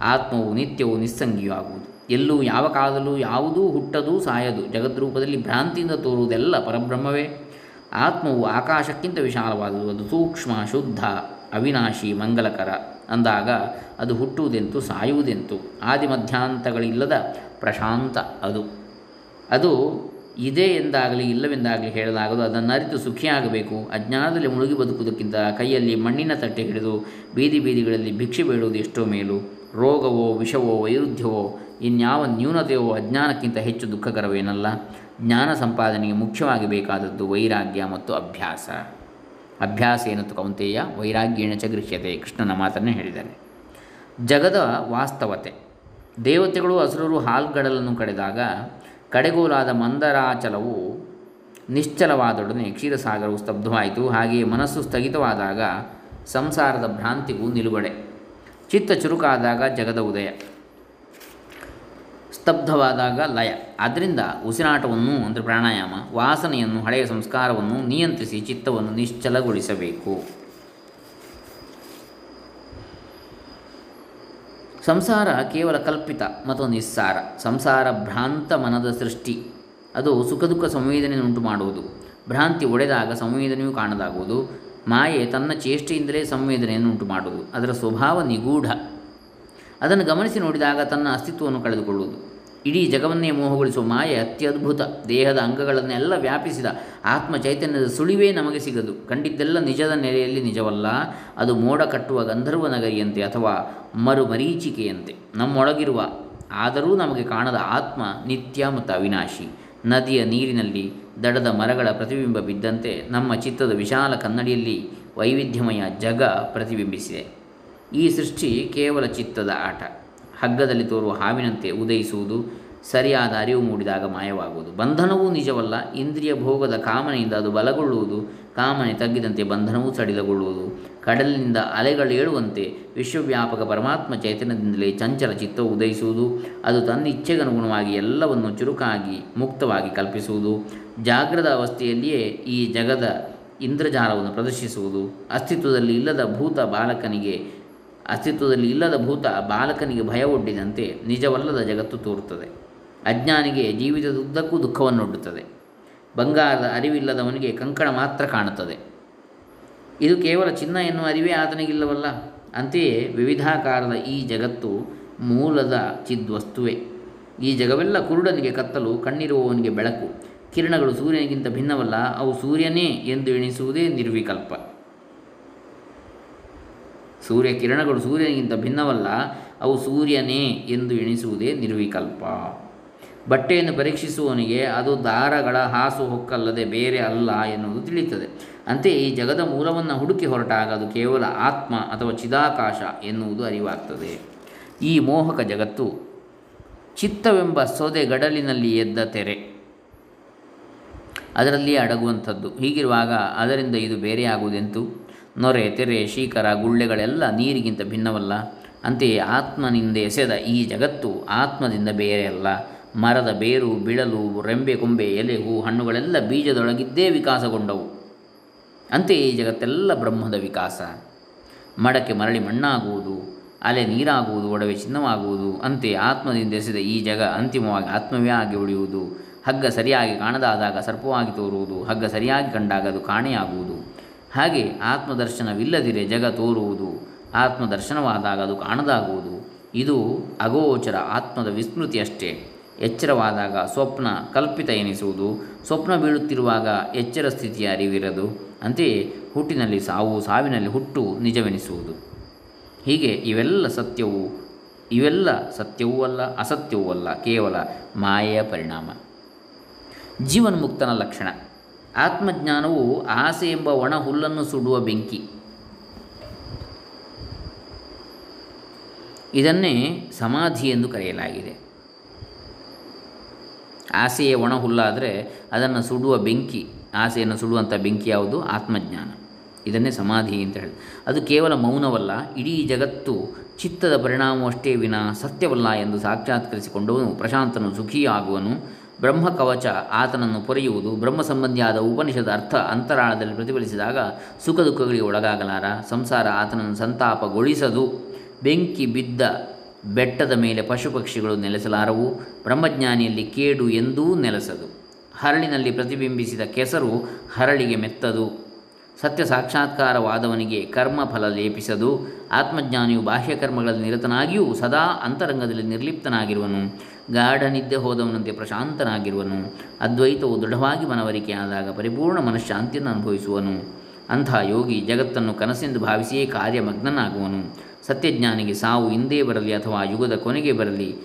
ಆತ್ಮವು ನಿತ್ಯವೂ ನಿಸ್ಸಂಗಿಯೂ ಆಗುವುದು. ಎಲ್ಲೂ ಯಾವ ಕಾಲದಲ್ಲೂ ಯಾವುದೂ ಹುಟ್ಟದು ಸಾಯದು. ಜಗದ್ರೂಪದಲ್ಲಿ ಭ್ರಾಂತಿಯಿಂದ ತೋರುವುದೆಲ್ಲ ಪರಬ್ರಹ್ಮವೇ. ಆತ್ಮವು ಆಕಾಶಕ್ಕಿಂತ ವಿಶಾಲವಾದುದು. ಅದು ಸೂಕ್ಷ್ಮ, ಶುದ್ಧ, ಅವಿನಾಶಿ, ಮಂಗಲಕರ. ಅಂದಾಗ ಅದು ಹುಟ್ಟುವುದೆಂತು ಸಾಯುವುದೆಂತು. ಆದಿ ಮಧ್ಯಾಂತಗಳಿಲ್ಲದ ಪ್ರಶಾಂತ ಅದು. ಅದು ಇದೆ ಎಂದಾಗಲಿ, ಇಲ್ಲವೆಂದಾಗಲಿ ಹೇಳಲಾಗದು. ಅದನ್ನು ಅರಿತು ಸುಖಿಯಾಗಬೇಕು ಅಜ್ಞಾನದಲ್ಲಿ ಮುಳುಗಿ ಬದುಕುವುದಕ್ಕಿಂತ ಕೈಯಲ್ಲಿ ಮಣ್ಣಿನ ತಟ್ಟೆ ಹಿಡಿದು ಬೀದಿ ಬೀದಿಗಳಲ್ಲಿ ಭಿಕ್ಷೆ ಬೇಡುವುದು ಎಷ್ಟೋ ಮೇಲು. ರೋಗವೋ, ವಿಷವೋ, ವೈರುಧ್ಯವೋ ಇನ್ಯಾವ ನ್ಯೂನತೆಯು ಅಜ್ಞಾನಕ್ಕಿಂತ ಹೆಚ್ಚು ದುಃಖಕರವೇನಲ್ಲ ಜ್ಞಾನ ಸಂಪಾದನೆಗೆ ಮುಖ್ಯವಾಗಿ ಬೇಕಾದದ್ದು ವೈರಾಗ್ಯ ಮತ್ತು ಅಭ್ಯಾಸ. ಅಭ್ಯಾಸ ಏನತ್ತು ಕೌಂತೆಯ, ವೈರಾಗ್ಯೇಣ ಚ ಗೃಹ್ಯತೆ, ಕೃಷ್ಣನ ಮಾತನ್ನೇ ಹೇಳಿದ್ದಾರೆ. ಜಗದ ವಾಸ್ತವತೆ. ದೇವತೆಗಳು ಹಸುರರು ಹಾಲ್ಗಡಲನ್ನು ಕಡೆದಾಗ ಕಡೆಗೋಲಾದ ಮಂದರಾಚಲವು ನಿಶ್ಚಲವಾದೊಡನೆ ಕ್ಷೀರಸಾಗರವು ಸ್ತಬ್ಧವಾಯಿತು. ಹಾಗೆಯೇ ಮನಸ್ಸು ಸ್ಥಗಿತವಾದಾಗ ಸಂಸಾರದ ಭ್ರಾಂತಿಗೂ ನಿಲುಗಡೆ. ಚಿತ್ತ ಚುರುಕಾದಾಗ ಜಗದ ಉದಯ. ಸ್ತಬ್ಧವಾದಾಗ ಲಯ. ಆದ್ದರಿಂದ ಉಸಿರಾಟವನ್ನು ಅಂದರೆ ಪ್ರಾಣಾಯಾಮ, ವಾಸನೆಯನ್ನು, ಹಳೆಯ ಸಂಸ್ಕಾರವನ್ನು ನಿಯಂತ್ರಿಸಿ ಚಿತ್ತವನ್ನು ನಿಶ್ಚಲಗೊಳಿಸಬೇಕು. ಸಂಸಾರ ಕೇವಲ ಕಲ್ಪಿತ ಮತ್ತು ನಿಸ್ಸಾರ. ಸಂಸಾರ ಭ್ರಾಂತ ಮನದ ಸೃಷ್ಟಿ. ಅದು ಸುಖ ದುಃಖ ಸಂವೇದನೆಯನ್ನುಂಟು ಮಾಡುವುದು ಭ್ರಾಂತಿ ಒಡೆದಾಗ ಸಂವೇದನೆಯೂ ಕಾಣದಾಗುವುದು ಮಾಯೆ ತನ್ನ ಚೇಷ್ಟೆಯಿಂದಲೇ ಸಂವೇದನೆಯನ್ನು ಉಂಟು ಮಾಡುವುದು ಅದರ ಸ್ವಭಾವ ನಿಗೂಢ. ಅದನ್ನು ಗಮನಿಸಿ ನೋಡಿದಾಗ ತನ್ನ ಅಸ್ತಿತ್ವವನ್ನು ಕಳೆದುಕೊಳ್ಳುವುದು. ಇಡೀ ಜಗವನ್ನೇ ಮೋಹಗೊಳಿಸುವ ಮಾಯೆ ಅತ್ಯದ್ಭುತ ದೇಹದ ಅಂಗಗಳನ್ನೆಲ್ಲ ವ್ಯಾಪಿಸಿದ ಆತ್ಮ ಚೈತನ್ಯದ ಸುಳಿವೇ ನಮಗೆ ಸಿಗದು. ಕಂಡಿದ್ದೆಲ್ಲ ನಿಜದ ನೆಲೆಯಲ್ಲಿ ನಿಜವಲ್ಲ. ಅದು ಮೋಡ ಕಟ್ಟುವ ಗಂಧರ್ವ ನಗರಿಯಂತೆ ಅಥವಾ ಮರು ಮರೀಚಿಕೆಯಂತೆ ನಮ್ಮೊಳಗಿರುವ ಆದರೂ ನಮಗೆ ಕಾಣದ ಆತ್ಮ ನಿತ್ಯ ಮತ್ತು ಅವಿನಾಶಿ. ನದಿಯ ನೀರಿನಲ್ಲಿ ದಡದ ಮರಗಳ ಪ್ರತಿಬಿಂಬ ಬಿದ್ದಂತೆ ನಮ್ಮ ಚಿತ್ತದ ವಿಶಾಲ ಕನ್ನಡಿಯಲ್ಲಿ ವೈವಿಧ್ಯಮಯ ಜಗ ಪ್ರತಿಬಿಂಬಿಸಿದೆ. ಈ ಸೃಷ್ಟಿ ಕೇವಲ ಚಿತ್ತದ ಆಟ. ಹಗ್ಗದಲ್ಲಿ ತೋರುವ ಹಾವಿನಂತೆ ಉದಯಿಸುವುದು, ಸರಿಯಾದ ಅರಿವು ಮೂಡಿದಾಗ ಮಾಯವಾಗುವುದು. ಬಂಧನವೂ ನಿಜವಲ್ಲ, ಇಂದ್ರಿಯ ಭೋಗದ ಕಾಮನೆಯಿಂದ ಅದು ಬಲಗೊಳ್ಳುವುದು, ಕಾಮನೆ ತಗ್ಗಿದಂತೆ ಬಂಧನವೂ ಸಡಿಲಗೊಳ್ಳುವುದು. ಕಡಲಿನಿಂದ ಅಲೆಗಳೇಳುವಂತೆ ವಿಶ್ವವ್ಯಾಪಕ ಪರಮಾತ್ಮ ಚೈತನ್ಯದಿಂದಲೇ ಚಂಚಲ ಚಿತ್ತವು ಉದಯಿಸುವುದು. ಅದು ತನ್ನ ಇಚ್ಛೆಗನುಗುಣವಾಗಿ ಎಲ್ಲವನ್ನು ಚುರುಕಾಗಿ, ಮುಕ್ತವಾಗಿ ಕಲ್ಪಿಸುವುದು. ಜಾಗ್ರದ ಅವಸ್ಥೆಯಲ್ಲಿಯೇ ಈ ಜಗದ ಇಂದ್ರಜಾಲವನ್ನು ಪ್ರದರ್ಶಿಸುವುದು. ಅಸ್ತಿತ್ವದಲ್ಲಿ ಇಲ್ಲದ ಭೂತ ಬಾಲಕನಿಗೆ ಅಸ್ತಿತ್ವದಲ್ಲಿ ಇಲ್ಲದ ಭೂತ ಬಾಲಕನಿಗೆ ಭಯ ಒಡ್ಡಿದಂತೆ ನಿಜವಲ್ಲದ ಜಗತ್ತು ತೋರುತ್ತದೆ. ಅಜ್ಞಾನಿಗೆ ಜೀವಿತದುದ್ದಕ್ಕೂ ದುಃಖವನ್ನೊಡ್ಡುತ್ತದೆ. ಬಂಗಾರದ ಅರಿವಿಲ್ಲದವನಿಗೆ ಕಂಕಣ ಮಾತ್ರ ಕಾಣುತ್ತದೆ. ಇದು ಕೇವಲ ಚಿನ್ನ ಎನ್ನುವ ಅರಿವೇ ಆತನಿಗಿಲ್ಲವಲ್ಲ? ಅಂತೆಯೇ ವಿವಿಧಾಕಾರದ ಈ ಜಗತ್ತು ಮೂಲದ ಚಿದ್ವಸ್ತುವೆ. ಈ ಜಗವೆಲ್ಲ ಕುರುಡನಿಗೆ ಕತ್ತಲು, ಕಣ್ಣಿರುವವನಿಗೆ ಬೆಳಕು. ಕಿರಣಗಳು ಸೂರ್ಯನಿಗಿಂತ ಭಿನ್ನವಲ್ಲ, ಅವು ಸೂರ್ಯನೇ ಎಂದು ಎಣಿಸುವುದೇ ನಿರ್ವಿಕಲ್ಪ. ಸೂರ್ಯ ಕಿರಣಗಳು ಸೂರ್ಯನಿಗಿಂತ ಭಿನ್ನವಲ್ಲ, ಅವು ಸೂರ್ಯನೇ ಎಂದು ಎಣಿಸುವುದೇ ನಿರ್ವಿಕಲ್ಪ. ಬಟ್ಟೆಯನ್ನು ಪರೀಕ್ಷಿಸುವವನಿಗೆ ಅದು ದಾರಗಳ ಹಾಸು ಹೊಕ್ಕಲ್ಲದೆ ಬೇರೆ ಅಲ್ಲ ಎನ್ನುವುದು ತಿಳಿಯುತ್ತದೆ. ಅಂತೆಯೇ ಈ ಜಗದ ಮೂಲವನ್ನು ಹುಡುಕಿ ಹೊರಟಾಗ ಅದು ಕೇವಲ ಆತ್ಮ ಅಥವಾ ಚಿದಾಕಾಶ ಎನ್ನುವುದು ಅರಿವಾಗ್ತದೆ. ಈ ಮೋಹಕ ಜಗತ್ತು ಚಿತ್ತವೆಂಬ ಸೊದೆ ಗಡಲಿನಲ್ಲಿ ಎದ್ದ ತೆರೆ. ಅದರಲ್ಲಿಯೇ ಅಡಗುವಂಥದ್ದು. ಹೀಗಿರುವಾಗ ಅದರಿಂದ ಇದು ಬೇರೆಯಾಗುವುದೆಂತು? ನೊರೆ, ತೆರೆ ಶೀಕರ ಗುಳ್ಳೆಗಳೆಲ್ಲ ನೀರಿಗಿಂತ ಭಿನ್ನವಲ್ಲ. ಅಂತೆಯೇ ಆತ್ಮನಿಂದ ಎಸೆದ ಈ ಜಗತ್ತು ಆತ್ಮದಿಂದ ಬೇರೆಯಲ್ಲ ಮರದ ಬೇರು, ಬಿಳಲು, ರೆಂಬೆ, ಕೊಂಬೆ, ಎಲೆ, ಹೂ, ಹಣ್ಣುಗಳೆಲ್ಲ ಬೀಜದೊಳಗಿದ್ದೇ ವಿಕಾಸಗೊಂಡವು. ಅಂತೆಯೇ ಈ ಜಗತ್ತೆಲ್ಲ ಬ್ರಹ್ಮದ ವಿಕಾಸ. ಮಡಕೆ ಮರಳಿ ಮಣ್ಣಾಗುವುದು, ಅಲೆ ನೀರಾಗುವುದು, ಒಡವೆ ಚಿನ್ನವಾಗುವುದು ಅಂತೆ ಆತ್ಮದಿಂದ ಎಸೆದ ಈ ಜಗ ಅಂತಿಮವಾಗಿ ಆತ್ಮವೇ ಆಗಿ ಉಳಿಯುವುದು. ಹಗ್ಗ ಸರಿಯಾಗಿ ಕಾಣದಾದಾಗ ಸರ್ಪವಾಗಿ ತೋರುವುದು, ಹಗ್ಗ ಸರಿಯಾಗಿ ಕಂಡಾಗ ಅದು ಕಾಣೆಯಾಗುವುದು. ಹಾಗೆ ಆತ್ಮದರ್ಶನವಿಲ್ಲದಿರೆ ಜಗ ತೋರುವುದು, ಆತ್ಮದರ್ಶನವಾದಾಗ ಅದು ಕಾಣದಾಗುವುದು. ಇದು ಅಗೋಚರ ಆತ್ಮದ ವಿಸ್ಮೃತಿಯಷ್ಟೇ. ಎಚ್ಚರವಾದಾಗ ಸ್ವಪ್ನ ಕಲ್ಪಿತ ಎನಿಸುವುದು. ಸ್ವಪ್ನ ಬೀಳುತ್ತಿರುವಾಗ ಎಚ್ಚರ ಸ್ಥಿತಿಯ ಅರಿವಿರದು. ಅಂತೆಯೇ ಹುಟ್ಟಿನಲ್ಲಿ ಸಾವು ಸಾವಿನಲ್ಲಿ ಹುಟ್ಟು ನಿಜವೆನಿಸುವುದು. ಹೀಗೆ ಇವೆಲ್ಲ ಸತ್ಯವು, ಇವೆಲ್ಲ ಸತ್ಯವೂ ಅಲ್ಲ, ಅಸತ್ಯವೂ ಅಲ್ಲ, ಕೇವಲ ಮಾಯೆಯ ಪರಿಣಾಮ. ಜೀವನ್ಮುಕ್ತನ ಲಕ್ಷಣ. ಆತ್ಮಜ್ಞಾನವು ಆಸೆ ಎಂಬ ಒಣ ಹುಲ್ಲನ್ನು ಸುಡುವ ಬೆಂಕಿ. ಇದನ್ನೇ ಸಮಾಧಿ ಎಂದು ಕರೆಯಲಾಗಿದೆ. ಆಸೆಯ ಒಣ ಹುಲ್ಲಾದರೆ ಅದನ್ನು ಸುಡುವ ಬೆಂಕಿ, ಆಸೆಯನ್ನು ಸುಡುವಂಥ ಬೆಂಕಿ ಯಾವುದು? ಆತ್ಮಜ್ಞಾನ. ಇದನ್ನೇ ಸಮಾಧಿ ಅಂತ ಹೇಳಿ. ಅದು ಕೇವಲ ಮೌನವಲ್ಲ, ಇಡೀ ಜಗತ್ತು ಚಿತ್ತದ ಪರಿಣಾಮವಷ್ಟೇ ವಿನ ಸತ್ಯವಲ್ಲ ಎಂದು ಸಾಕ್ಷಾತ್ಕರಿಸಿಕೊಂಡವನು ಪ್ರಶಾಂತನು ಸುಖಿಯಾಗುವನು ಬ್ರಹ್ಮ ಕವಚ ಆತನನ್ನು ಪೊರೆಯುವುದು ಬ್ರಹ್ಮ ಸಂಬಂಧಿಯಾದ ಉಪನಿಷದ ಅರ್ಥ ಅಂತರಾಳದಲ್ಲಿ ಪ್ರತಿಫಲಿಸಿದಾಗ ಸುಖ ದುಃಖಗಳಿಗೆ ಒಳಗಾಗಲಾರ. ಸಂಸಾರ ಆತನನ್ನು ಸಂತಾಪಗೊಳಿಸದು. ಬೆಂಕಿ ಬಿದ್ದ ಬೆಟ್ಟದ ಮೇಲೆ ಪಶು ಪಕ್ಷಿಗಳು ನೆಲೆಸಲಾರವು. ಬ್ರಹ್ಮಜ್ಞಾನಿಯಲ್ಲಿ ಕೇಡು ಎಂದೂ ನೆಲೆಸದು. ಹರಳಿನಲ್ಲಿ ಪ್ರತಿಬಿಂಬಿಸಿದ ಕೆಸರು ಹರಳಿಗೆ ಮೆತ್ತದು. ಸತ್ಯ ಸಾಕ್ಷಾತ್ಕಾರವಾದವನಿಗೆ ಕರ್ಮಫಲ ಲೇಪಿಸದು. ಆತ್ಮಜ್ಞಾನಿಯು ಬಾಹ್ಯ ಕರ್ಮಗಳಲ್ಲಿ ನಿರತನಾಗಿಯೂ ಸದಾ ಅಂತರಂಗದಲ್ಲಿ ನಿರ್ಲಿಪ್ತನಾಗಿರುವನು. ಗಾಢ ನಿದ್ದೆ ಹೋದವನಂತೆ ಪ್ರಶಾಂತನಾಗಿರುವನು. ಅದ್ವೈತವು ದೃಢವಾಗಿ ಮನವರಿಕೆಯಾದಾಗ ಪರಿಪೂರ್ಣ ಮನಃಶಾಂತಿಯನ್ನು ಅನುಭವಿಸುವನು. ಅಂಥ ಯೋಗಿ ಜಗತ್ತನ್ನು ಕನಸೆಂದು ಭಾವಿಸಿಯೇ ಕಾರ್ಯಮಗ್ನನಾಗುವನು. ಸತ್ಯಜ್ಞಾನಿಗೆ ಸಾವು ಹಿಂದೆ ಬರಲಿ ಅಥವಾ ಯುಗದ ಕೊನೆಗೆ ಬರಲಿ